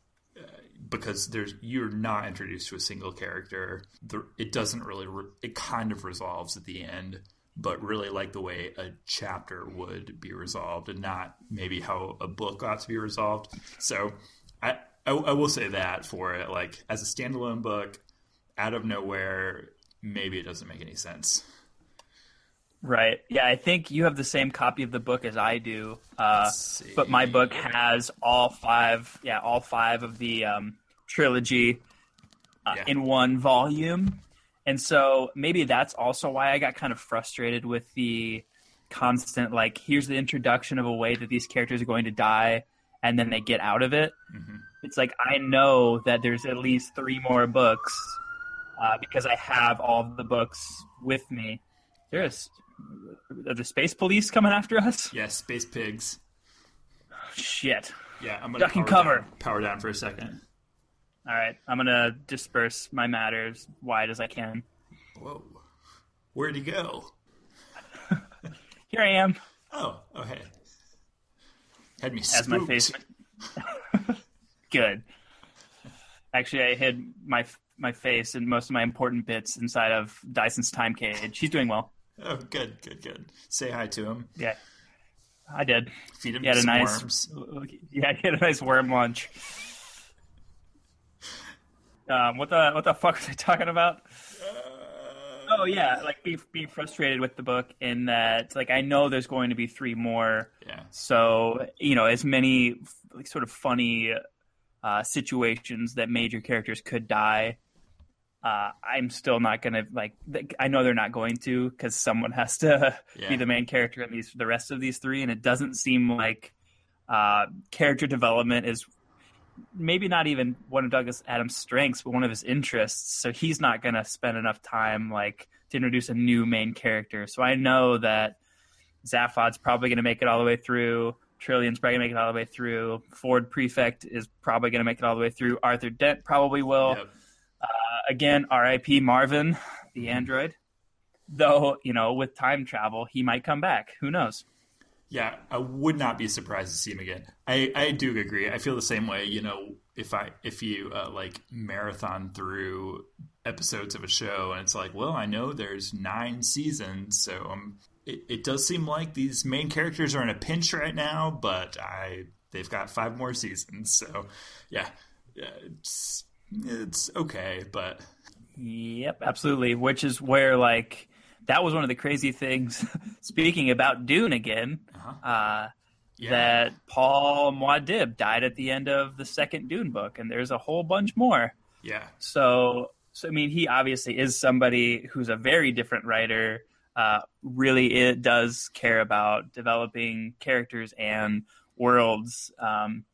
because there's you're not introduced to a single character. It doesn't really. Re, it kind of resolves at the end, but really like the way a chapter would be resolved, and not maybe how a book ought to be resolved. So, I I, I will say that for it, like as a standalone book, out of nowhere, maybe it doesn't make any sense. Right. Yeah, I think you have the same copy of the book as I do. Uh, see. but my book has all five, yeah, all five of the um, trilogy uh, Yeah. in one volume. And so maybe that's also why I got kind of frustrated with the constant, like, here's the introduction of a way that these characters are going to die, and then they get out of it. Mhm. It's like, I know that there's at least three more books uh, because I have all the books with me. There's are the space police coming after us? Yeah, space pigs. Shit. Yeah, I'm gonna Duck and cover. Down, power down for a second. All right, I'm gonna disperse my matter as wide as I can. Whoa, where'd he go? Here I am Oh, oh hey. Had me as my face. Good. Actually, I hid my my face and most of my important bits inside of Dyson's time cage. She's doing well. Oh, good, good, good. Say hi to him. Yeah, I did. Feed him He had a nice, worms. yeah, he had a nice worm lunch. Um, what the what the fuck was I talking about? Oh yeah, like be, being frustrated with the book in that like I know there's going to be three more, Yeah, so you know as many like sort of funny uh, situations that major characters could die. Uh, I'm still not gonna like. th- I know they're not going to because someone has to Yeah. be the main character in these the rest of these three, and it doesn't seem like uh, character development is maybe not even one of Douglas Adams' strengths, but one of his interests. So he's not going to spend enough time like to introduce a new main character. So I know that Zaphod's probably going to make it all the way through. Trillian's probably going to make it all the way through. Ford Prefect is probably going to make it all the way through. Arthur Dent probably will. Yep. Again, R.I.P. Marvin, the android. Though you know, with time travel, he might come back. Who knows? yeah. I would not be surprised to see him again. I, I do agree. I feel the same way. You know, if I if you uh, like marathon through episodes of a show, and it's like, well, I know there's nine seasons, so um, it, it does seem like these main characters are in a pinch right now, but I they've got five more seasons, so yeah, yeah it's it's okay, but Yep, absolutely. Which is where like that was one of the crazy things. Speaking about Dune again, Uh-huh. uh, yeah, that Paul Muad'Dib died at the end of the second Dune book, and there's a whole bunch more. yeah, So, so I mean, he obviously is somebody who's a very different writer. Uh, really, it does care about developing characters and worlds. Um,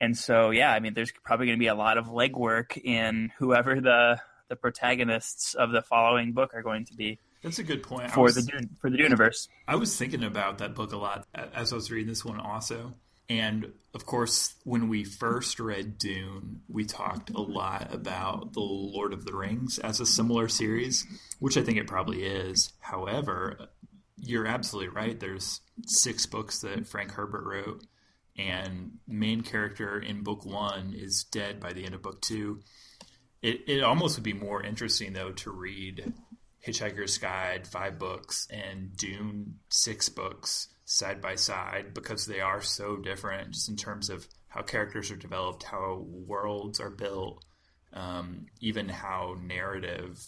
and so, yeah, I mean, there's probably going to be a lot of legwork in whoever the the protagonists of the following book are going to be that's a good point. For was- the Dune, for the universe. I was thinking about that book a lot as I was reading this one also. And of course, when we first read Dune, we talked a lot about The Lord of the Rings as a similar series, which I think it probably is. However, you're absolutely right. There's six books that Frank Herbert wrote, and main character in book one is dead by the end of book two. It, it almost would be more interesting, though, to read Hitchhiker's Guide, five books, and Dune, six books side by side because they are so different just in terms of how characters are developed, how worlds are built, um, even how narrative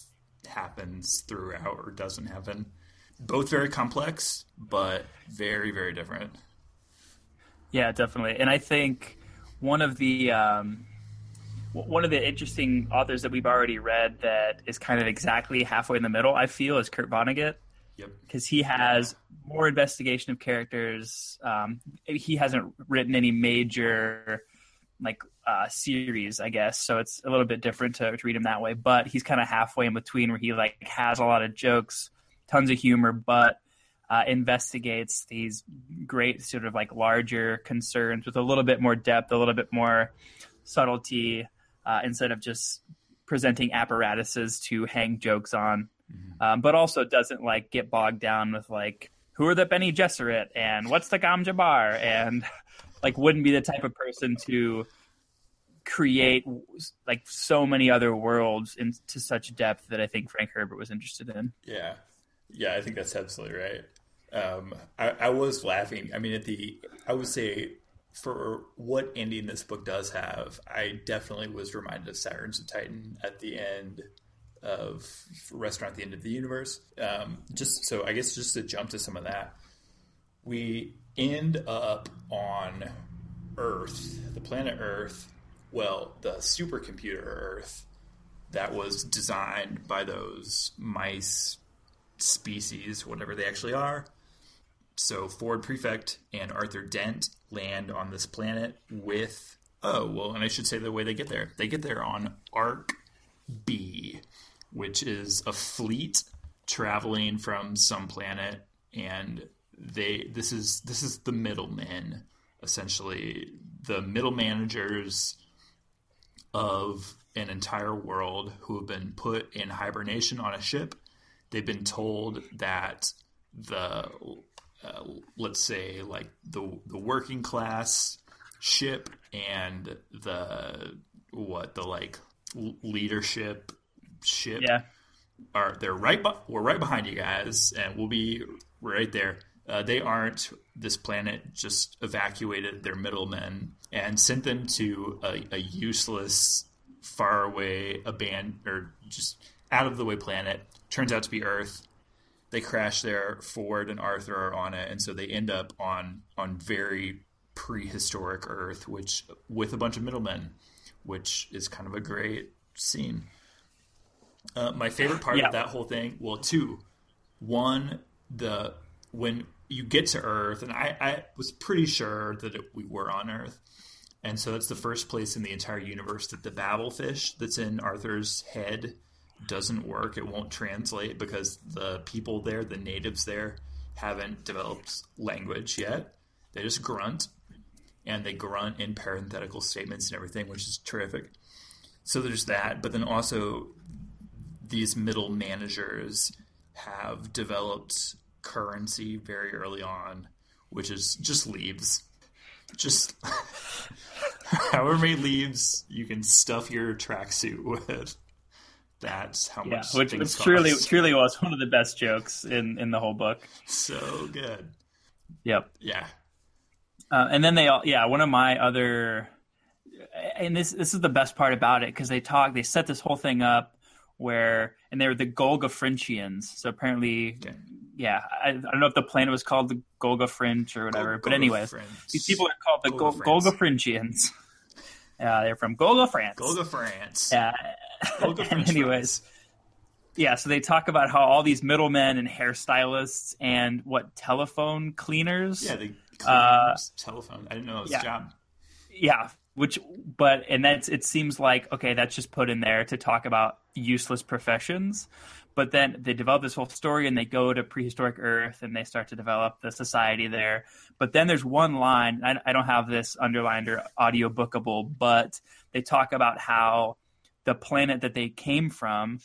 happens throughout or doesn't happen. Both very complex, but very very different. Yeah, definitely. And I think one of the um, one of the interesting authors that we've already read that is kind of exactly halfway in the middle, I feel, is Kurt Vonnegut Yep. because he has more investigation of characters. Um, he hasn't written any major like uh, series, I guess, so it's a little bit different to, to read him that way. But he's kind of halfway in between, where he like has a lot of jokes, tons of humor, but uh, investigates these great sort of like larger concerns with a little bit more depth, a little bit more subtlety, uh, instead of just presenting apparatuses to hang jokes on. Um, but also doesn't like get bogged down with like who are the Bene Gesserit and what's the gom jabbar and like wouldn't be the type of person to create like so many other worlds into such depth that I think Frank Herbert was interested in. Yeah, yeah, I think that's absolutely right. Um, I, I was laughing. I mean, at the I would say for what ending this book does have, I definitely was reminded of Sirens of Titan at the end of Restaurant at the End of the Universe. Um, just so I guess just to jump to some of that, we end up on Earth, the planet Earth. Well, the supercomputer Earth that was designed by those mice species, whatever they actually are. So Ford Prefect and Arthur Dent land on this planet with oh well, and I should say the way they get there. They get there on Ark B, which is a fleet traveling from some planet, and they this is this is the middlemen essentially the middle managers of an entire world who have been put in hibernation on a ship. They've been told that the uh, let's say like the the working class ship and the what the like leadership ship Yeah. are they're right be- we're right behind you guys and we'll be right there. Uh, they aren't this planet just evacuated their middlemen and sent them to a, a useless far away abandoned or just out of the way planet. Turns out to be earth they crash there ford and arthur are on it and so they end up on on very prehistoric earth which with a bunch of middlemen which is kind of a great scene uh, my favorite part Yeah. of that whole thing, well, two, one, the when you get to Earth, and I, I was pretty sure that it, we were on Earth, and so it's the first place in the entire universe that the Babelfish that's in Arthur's head doesn't work. It won't translate because the people there, the natives there, haven't developed language yet. They just grunt, and they grunt in parenthetical statements and everything, which is terrific. So there's that, but then also these middle managers have developed currency very early on, which is just leaves. Just however many leaves you can stuff your tracksuit with. That's how Yeah, much which, which truly truly was one of the best jokes in in the whole book. so good. Yep. Yeah, Uh, and then they all, yeah, one of my other, and this this is the best part about it because they talk, they set this whole thing up where, and they're the Golgafrinchans. So apparently, Okay. yeah, I, I don't know if the planet was called the Golga French or whatever, but anyways, these people are called the Golga Gol- Golgafrinchans. Uh, they're from Golga, France. Golga France. Yeah. Anyways, yeah, so they talk about how all these middlemen and hairstylists and what telephone cleaners. Yeah, the clean Uh, telephone. I didn't know it was yeah. a job. yeah which but and that's it seems like okay that's just put in there to talk about useless professions but then they develop this whole story and they go to prehistoric earth and they start to develop the society there but then there's one line i, I don't have this underlined or audio bookable but they talk about how the planet that they came from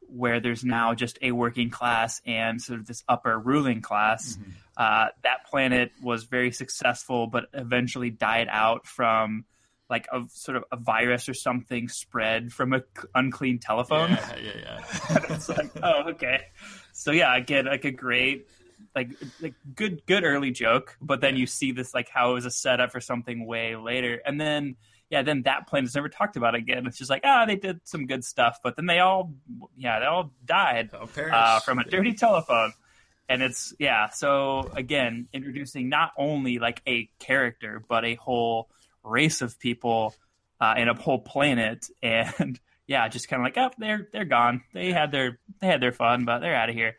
where there's now just a working class and sort of this upper ruling class. Uh, that planet was very successful, but eventually died out from like a sort of a virus or something spread from a c- unclean telephone. Yeah, yeah, yeah. it's like, oh, okay. So yeah, again, like a great, like, like good, good early joke, but then you see this like how it was a setup for something way later, and then yeah, then that plane is never talked about again. It's just like, ah, they did some good stuff, but then they all, yeah, they all died Oh, uh, from a dirty telephone. And it's yeah. So again, introducing not only like a character, but a whole race of people uh, and a whole planet, and yeah, just kind of like, oh, they're they're gone. They had their they had their fun, but they're out of here.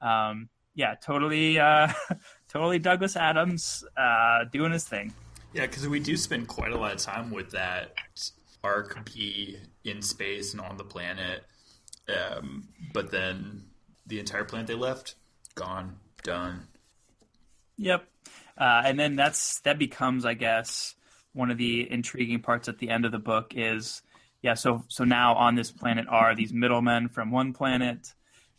Um, yeah, totally, uh, totally. Douglas Adams uh, doing his thing. Yeah, because we do spend quite a lot of time with that Ark B in space and on the planet, um, but then the entire planet they left gone, done. Yep. Uh, and then that's that becomes, I guess, one of the intriguing parts at the end of the book is, yeah. So so now on this planet are these middlemen from one planet,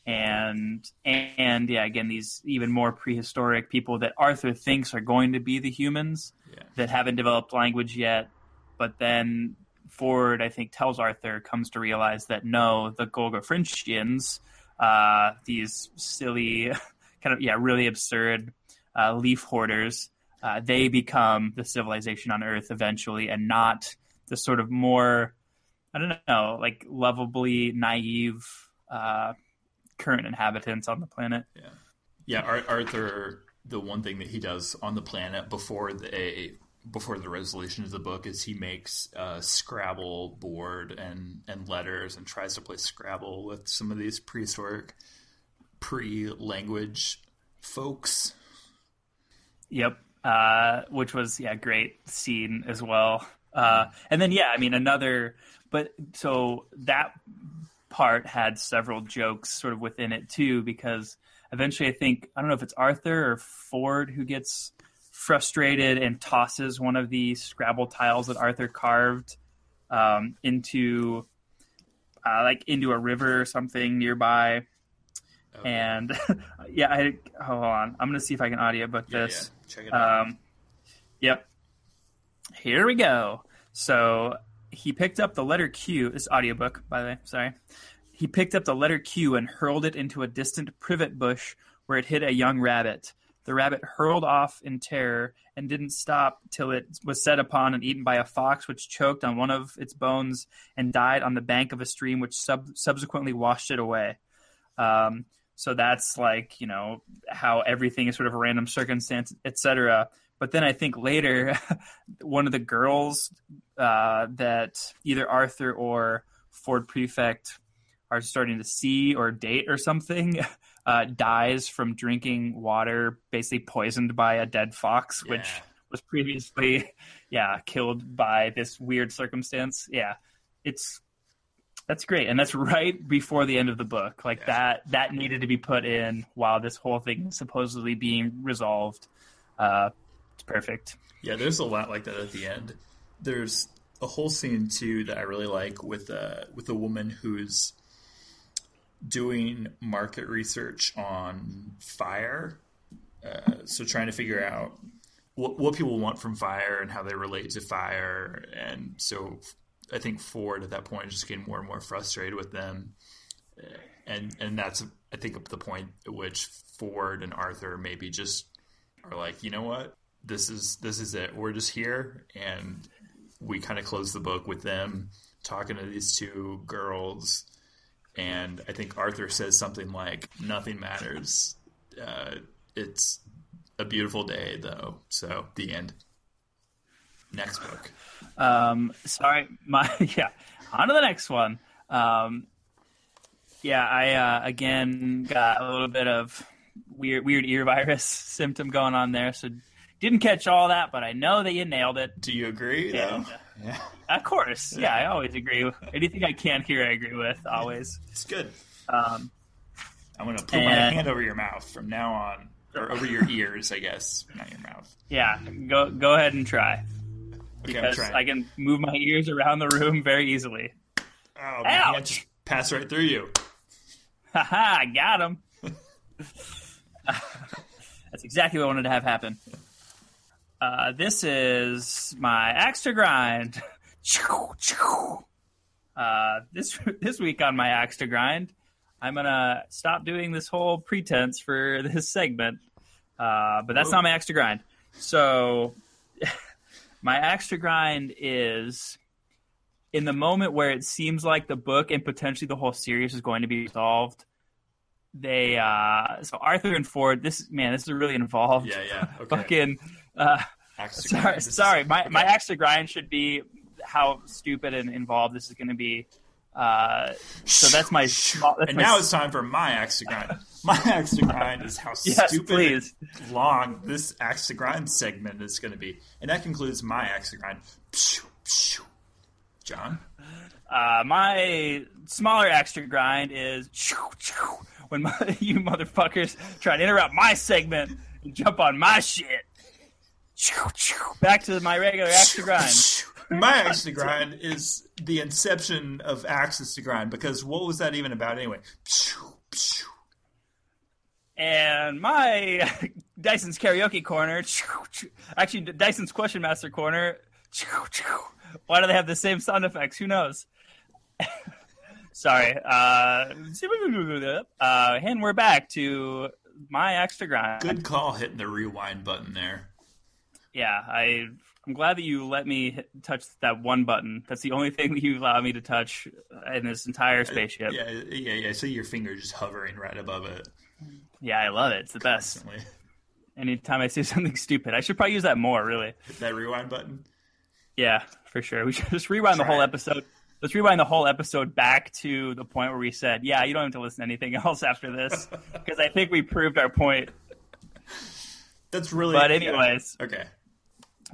and and yeah, again these even more prehistoric people that Arthur thinks are going to be the humans Yeah. that haven't developed language yet, but then Ford, I think, tells Arthur comes to realize that no, the Golgafrinchans, uh, these silly, kind of yeah, really absurd uh, leaf hoarders, uh, they become the civilization on Earth eventually, and not the sort of more, I don't know, like lovably naive uh, current inhabitants on the planet. Yeah, yeah. Ar- Arthur, the one thing that he does on the planet before the before the resolution of the book is he makes a Scrabble board and and letters and tries to play Scrabble with some of these prehistoric pre-language folks. Yep. Uh, which was yeah, great scene as well. Uh, and then yeah, I mean another, but so that part had several jokes sort of within it too, because eventually I think I don't know if it's Arthur or Ford who gets frustrated and tosses one of the Scrabble tiles that Arthur carved um, into uh, like into a river or something nearby. Okay. And yeah, I hold on. I'm gonna see if I can audio book Yeah, this. yeah. Check it out. Um, yep. Here we go. So he picked up the letter Q. This audiobook, by the way. Sorry. He picked up the letter Q and hurled it into a distant privet bush where it hit a young rabbit. The rabbit hurled off in terror and didn't stop till it was set upon and eaten by a fox, which choked on one of its bones and died on the bank of a stream, which sub- subsequently washed it away. Um, so that's like you know how everything is sort of a random circumstance, etc. But then I think later, one of the girls uh, that either Arthur or Ford Prefect are starting to see or date or something uh, dies from drinking water basically poisoned by a dead fox, which was previously, yeah, killed by this weird circumstance. Yeah, it's that's great, and that's right before the end of the book. Like Yeah. that that needed to be put in while this whole thing is supposedly being resolved. Uh, perfect. Yeah, there's a lot like that at the end. There's a whole scene too that I really like with a with a woman who's doing market research on fire. Uh, so trying to figure out what what people want from fire and how they relate to fire, and so I think Ford at that point is just getting more and more frustrated with them, Uh, and and that's I think the point at which Ford and Arthur maybe just are like, you know what, this is this is it. We're just here, and we kind of close the book with them talking to these two girls, and I think Arthur says something like, "Nothing matters. Uh, it's a beautiful day, though." So the end. Next book. Um, sorry, my yeah. On to the next one. Um, yeah, I uh, again got a little bit of weird weird ear virus symptom going on there, so didn't catch all that, but I know that you nailed it. Do you agree? Yeah. though? Yeah, Of course, yeah, I always agree. with Anything I can't hear, I agree with always. it's good. Um, I'm gonna put my hand over your mouth from now on, or over your ears, I guess, not your mouth. yeah, go go ahead and try Okay, I'm because. I can move my ears around the room very easily. oh, my hand Ouch! just passed right through you. Haha, I got him. That's exactly what I wanted to have happen. Uh, this is my axe to grind. Uh, this this week on my axe to grind, I'm gonna stop doing this whole pretense for this segment. Uh, but that's Whoa. not my axe to grind. So My axe to grind is in the moment where it seems like the book and potentially the whole series is going to be resolved. They uh so Arthur and Ford. This man, this is really involved. Yeah, yeah. Okay. Fucking. Uh, sorry. Is- sorry. My my axe to grind should be how stupid and involved this is going to be. Uh, so that's my small. That's and my now it's time for my axe to grind. My axe to grind is how Yes, stupid long this axe to grind segment is going to be, and that concludes my axe to grind. John, Uh, my smaller extra grind is when my, you motherfuckers try to interrupt my segment and jump on my shit. Back to my regular extra grind. my axe to grind is the inception of axes to grind because what was that even about anyway? And my Dyson's karaoke corner, actually Dyson's question master corner. Why do they have the same sound effects? Who knows? Sorry. Uh, uh, and we're back to my extra grind. Good call hitting the rewind button there. Yeah, I I'm glad that you let me hit, touch that one button. That's the only thing that you allowed me to touch in this entire uh, spaceship. Yeah, Yeah, yeah, yeah. I see your finger just hovering right above it. Yeah, I love it. It's the best. Constantly. Anytime I see something stupid, I should probably use that more. Really. Hit that rewind button. Yeah, for sure. We should just rewind the whole it. episode. Let's rewind the whole episode back to the point where we said, "Yeah, you don't have to listen to anything else after this," because I think we proved our point. That's really. But anyways, Okay.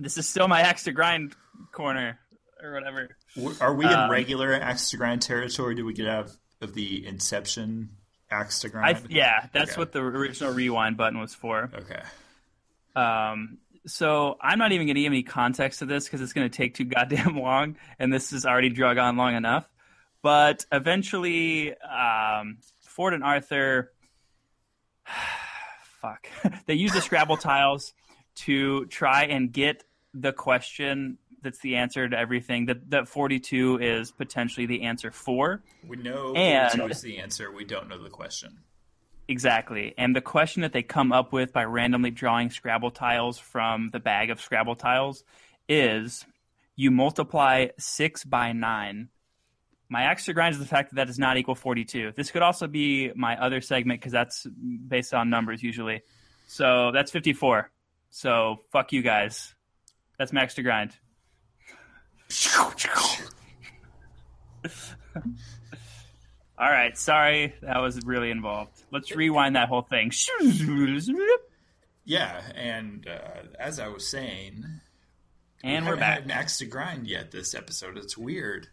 This is still my axe to grind corner or whatever. Are we in Um, regular axe to grind territory? Do we get out of, of the Inception axe to grind? I yeah, that's Okay. what the original rewind button was for. Okay. Um, so I'm not even going to give any context to this because it's going to take too goddamn long, and this is already drug on long enough. But eventually, um, Ford and Arthur, fuck, they use the Scrabble tiles to try and get the question that's the answer to everything that that 42 is potentially the answer for. We know And- 42 is the answer. We don't know the question. Exactly. And the question that they come up with by randomly drawing Scrabble tiles from the bag of Scrabble tiles is you multiply 6 by 9. My extra grind is the fact that that does not equal 42. This could also be my other segment because that's based on numbers usually. So that's 54. So fuck you guys. That's max to grind. All right, sorry, that was really involved. Let's rewind that whole thing. Yeah, and uh, as I was saying, And we we're back. had an axe to grind yet this episode. It's weird.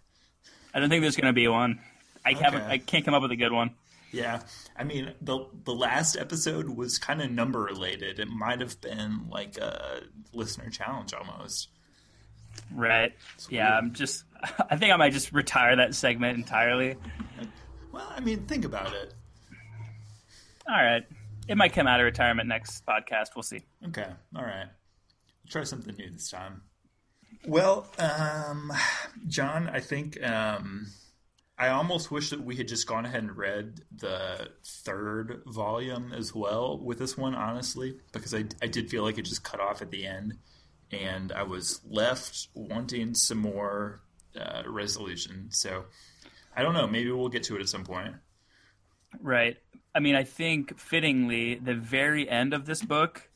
I don't think there's going to be one. I haven't. I can't come up with a good one. Yeah, I mean the the last episode was kind of number related. It might have been like a listener challenge almost. Right? Yeah. weird. I'm just. I think I might just retire that segment entirely. Well, I mean, think about it. All right. It might come out of retirement next podcast. We'll see. Okay, all right. Try something new this time. Well, um, John, I think um, I almost wish that we had just gone ahead and read the third volume as well with this one, honestly, because I, I did feel like it just cut off at the end, and I was left wanting some more uh, resolution. So I don't know. Maybe we'll get to it at some point. Right. I mean, I think fittingly, the very end of this book,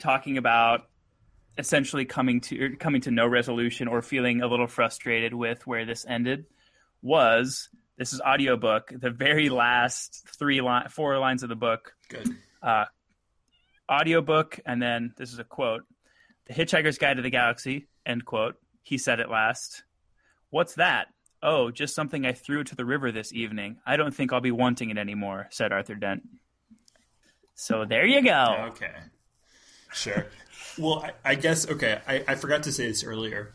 talking about essentially coming to coming to no resolution or feeling a little frustrated with where this ended, was this is audiobook. The very last three line, four lines of the book, Good. Uh, audiobook, and then this is a quote: "The Hitchhiker's Guide to the Galaxy." End quote. He said it last. What's that? Oh, just something I threw to the river this evening. I don't think I'll be wanting it anymore," said Arthur Dent. So there you go. Okay. Sure. well, I, I guess, okay, I, I forgot to say this earlier.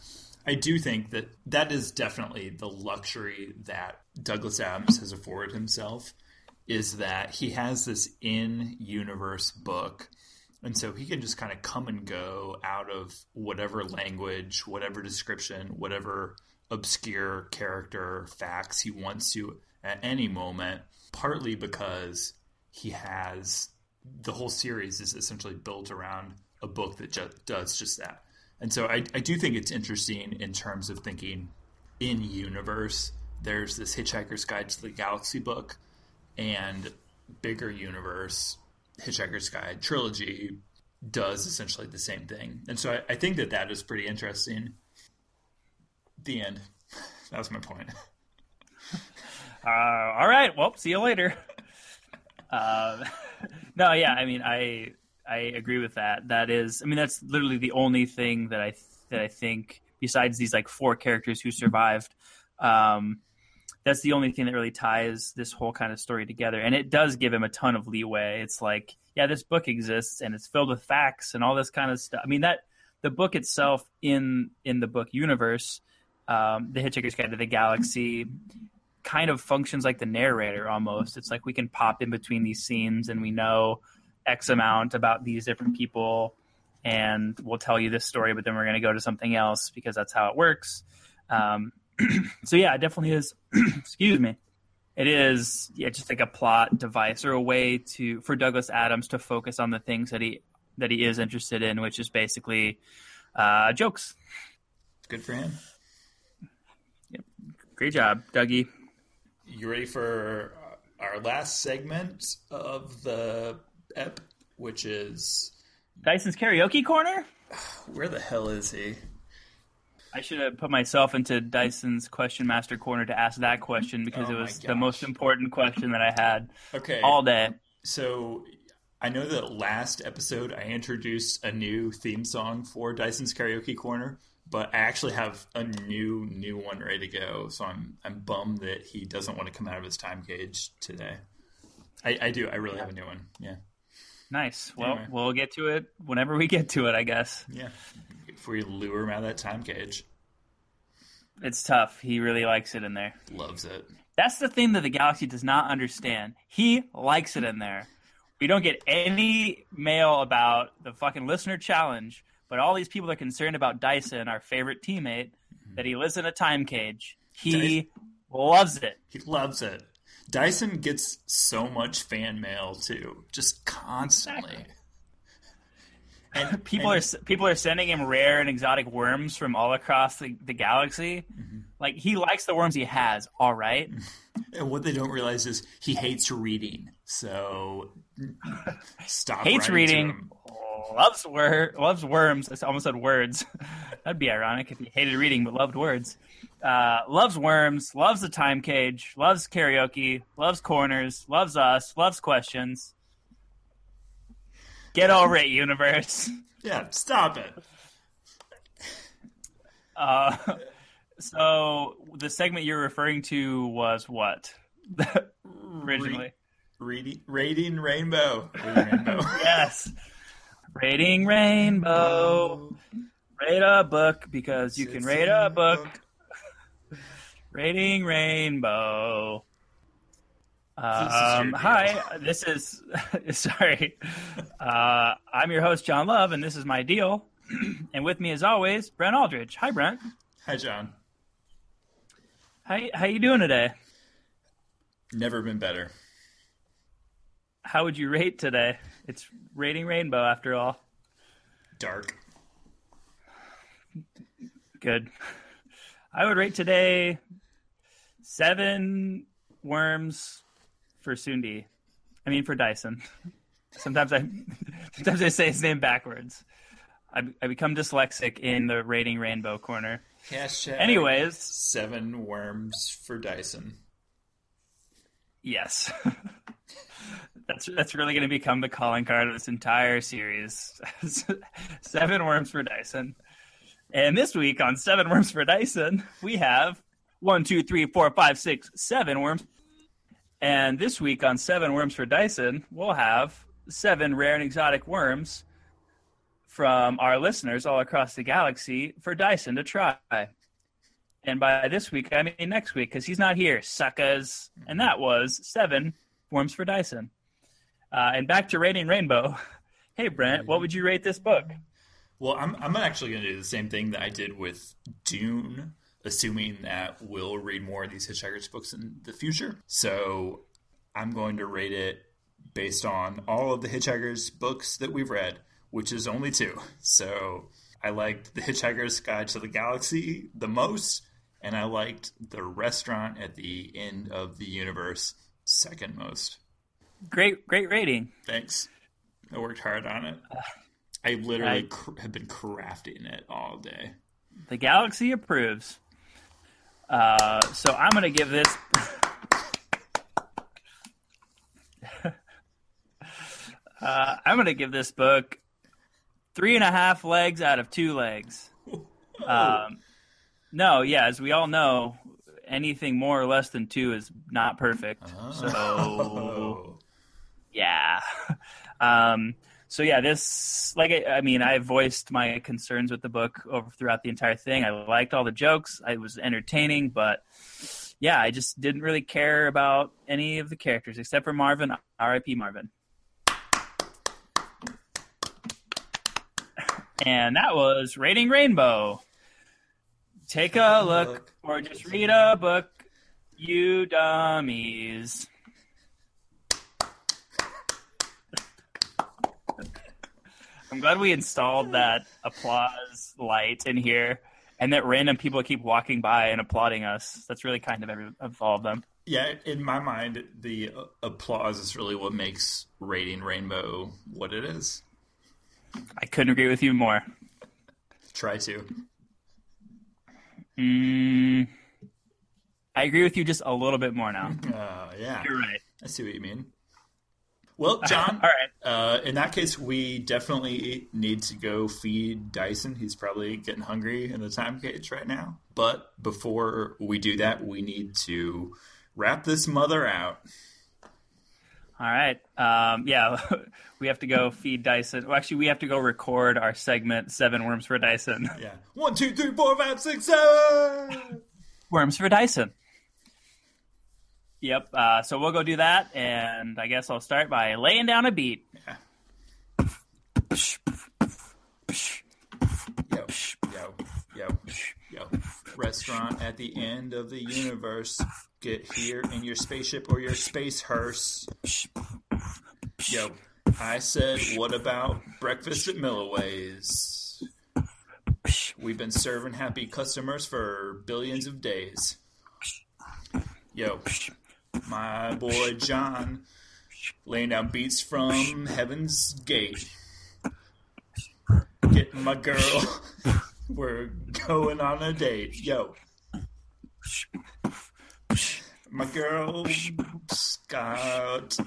I do think that that is definitely the luxury that Douglas Adams has afforded himself is that he has this in universe book. And so he can just kind of come and go out of whatever language, whatever description, whatever obscure character facts he wants to at any moment, partly because he has the whole series is essentially built around a book that does just that. And so I, I do think it's interesting in terms of thinking in universe. There's this Hitchhiker's Guide to the Galaxy book and bigger universe, Hitchhiker's Guide trilogy does essentially the same thing. And so I, I think that that is pretty interesting. The end. That was my point. Uh, all right. Well, see you later. Uh, no, yeah. I mean, I I agree with that. That is, I mean, that's literally the only thing that I that I think besides these like four characters who survived. Um, that's the only thing that really ties this whole kind of story together, and it does give him a ton of leeway. It's like, yeah, this book exists and it's filled with facts and all this kind of stuff. I mean, that the book itself in in the book universe, um, the Hitchhiker's Guide to the Galaxy, kind of functions like the narrator almost. It's like we can pop in between these scenes and we know X amount about these different people and we'll tell you this story, but then we're going to go to something else because that's how it works. Um, so yeah, it definitely is. excuse me. It is yeah, just like a plot device or a way to for Douglas Adams to focus on the things that he that he is interested in, which is basically uh, jokes. Good for him. Yep. Great job, Dougie. You ready for our last segment of the ep, which is Dyson's karaoke corner. where the hell is he? I should have put myself into Dyson's question master corner to ask that question because Oh it was the most important question that I had Okay. all day. So I know that last episode I introduced a new theme song for Dyson's Karaoke Corner, but I actually have a new new one ready to go. So I'm I'm bummed that he doesn't want to come out of his time cage today. I, I do. I really have a new one. Yeah. Nice. Well, Anyway. we'll get to it whenever we get to it, I guess. Yeah. If we lure him out of that time cage, It's tough. He really likes it in there. loves it. That's the thing that the Galaxy does not understand. He likes it in there. We don't get any mail about the fucking listener challenge, but all these people are concerned about Dyson, our favorite teammate, that he lives in a time cage. He loves it. He loves it. Dyson gets so much fan mail too, just constantly. And People and- are people are sending him rare and exotic worms from all across the, the galaxy. Mm-hmm. Like he likes the worms he has. All right. And what they don't realize is he hates reading. So stop. Hates reading. Loves wor- loves worms. I almost said words. That'd be ironic if he hated reading but loved words. Uh, loves worms. Loves the time cage. Loves karaoke. Loves corners. Loves us. Loves questions. Get over it, universe. Yeah, stop it. Uh, so the segment you're referring to was what originally? Reading, rating rainbow. Rating rainbow. yes. Rating Rainbow. Rate a book because you can rate a the book. Rating Rainbow. Um, your hi, this is sorry. Uh, I'm your host John Love, and this is my deal. and with me, as always, Brent Aldridge. Hi, Brent. Hi, John. How how you doing today? Never been better. How would you rate today? It's Rating Rainbow, after all. Dark. Good. I would rate today seven worms for Sundi. I mean for Dyson. Sometimes I sometimes I say his name backwards. I, I become dyslexic in the rating rainbow corner. Hashtag Anyways, seven worms for Dyson. yes. That's that's really going to become the calling card of this entire series. Seven worms for Dyson. And this week on Seven Worms for Dyson, we have one, two, three, four, five, six, seven worms. And this week on Seven Worms for Dyson, we'll have seven rare and exotic worms from our listeners all across the galaxy for Dyson to try. And by this week, I mean next week, because he's not here, suckers. And that was seven worms for Dyson. Uh, and back to rating Rainbow. Hey, Brent, what would you rate this book? Well, I'm I'm actually going to do the same thing that I did with Dune, assuming that we'll read more of these Hitchhiker's books in the future. So I'm going to rate it based on all of the Hitchhiker's books that we've read, which is only two. So I liked The Hitchhiker's Guide to the Galaxy the most, and I liked The Restaurant at the End of the Universe second most. Great, great rating. Thanks. I worked hard on it. Uh, I literally cr- have been crafting it all day. The galaxy approves. Uh, so I'm gonna give this. uh, I'm gonna give this book three and a half legs out of two legs. Um, no, yeah, as we all know, anything more or less than two is not perfect. So Oh. yeah. Um, so yeah, this like I, I mean, I voiced my concerns with the book over throughout the entire thing. I liked all the jokes. I was entertaining, but yeah, I just didn't really care about any of the characters except for Marvin. R.I.P. Marvin. And that was Rating Rainbow. Take a look. or just read a book, you dummies. I'm glad we installed that applause light in here, and that random people keep walking by and applauding us. That's really kind of every of all of them. Yeah, in my mind, the applause is really what makes Rating Rainbow what it is. I couldn't agree with you more. Try to. Mm, I agree with you just a little bit more now. Uh, yeah, You're right. I see what you mean. Well, John, All right. uh, in that case, we definitely need to go feed Dyson. He's probably getting hungry in the time cage right now. But before we do that, we need to wrap this mother out. All right. Um, yeah, we have to go feed Dyson. Well, actually, we have to go record our segment Seven Worms for Dyson. Yeah. One, two, three, four, five, six, seven. Worms for Dyson. Yep. Uh, so we'll go do that, and I guess I'll start by laying down a beat. Yo, yo, yo, yo. Restaurant at the end of the universe. Get here in your spaceship or your space hearse. Yo, I said, what about breakfast at Milliways? We've been serving happy customers for billions of days. Yo, my boy John laying down beats from Heaven's Gate. Getting my girl. We're going on a date. Yo. My girl's got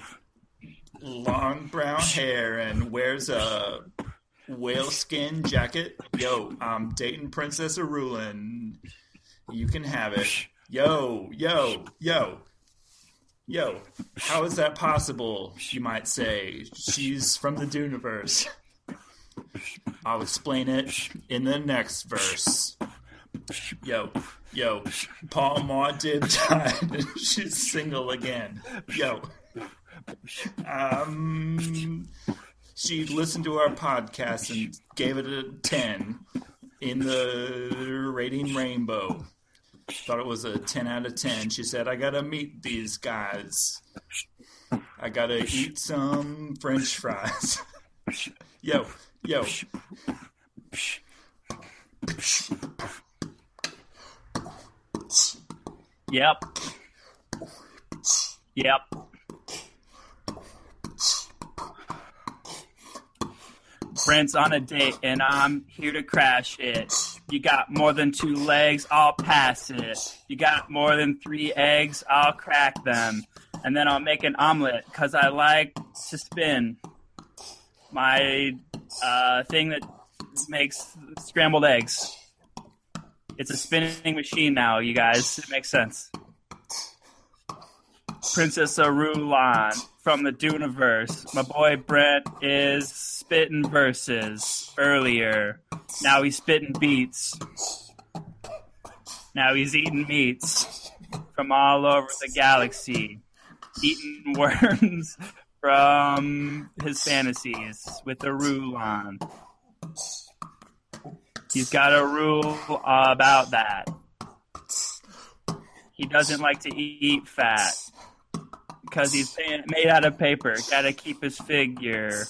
long brown hair and wears a whale skin jacket. Yo, I'm dating Princess Irulan. You can have it. Yo, yo, yo. Yo, how is that possible? You might say. She's from the Duneverse. I'll explain it in the next verse. Yo, yo, Paul Maud did die. She's single again. Yo. Um, she listened to our podcast and gave it a 10 in the rating rainbow. Thought it was a 10 out of 10. She said, I gotta meet these guys. I gotta eat some french fries. Yo, yo. Yep. Yep. Brent's on a date and I'm here to crash it. You got more than two legs, I'll pass it. You got more than three eggs, I'll crack them. And then I'll make an omelet because I like to spin. My uh, thing that makes scrambled eggs. It's a spinning machine now, you guys. It makes sense. Princess Irulan from the Duneverse. My boy Brent is spitting verses earlier. Now he's spitting beats. Now he's eating meats from all over the galaxy. Eating worms from his fantasies with the Rulon. He's got a rule about that. He doesn't like to eat fat because he's made out of paper. Got to keep his figure.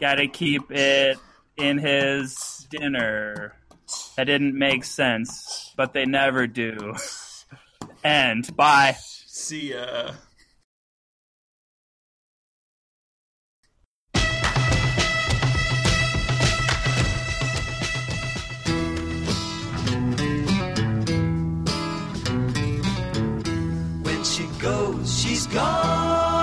Got to keep it in his dinner. That didn't make sense, but they never do. And bye. See ya. When she goes, she's gone.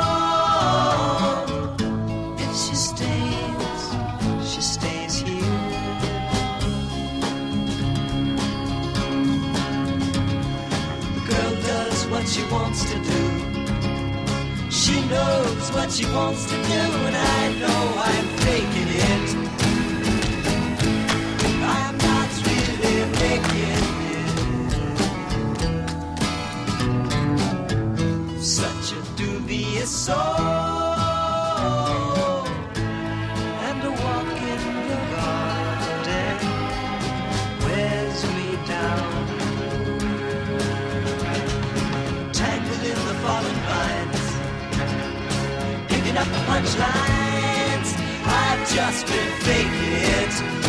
Wants to do. She knows what she wants to do, and I know I'm faking it. I'm not really making it. Such a dubious soul punchlines I've just been faking it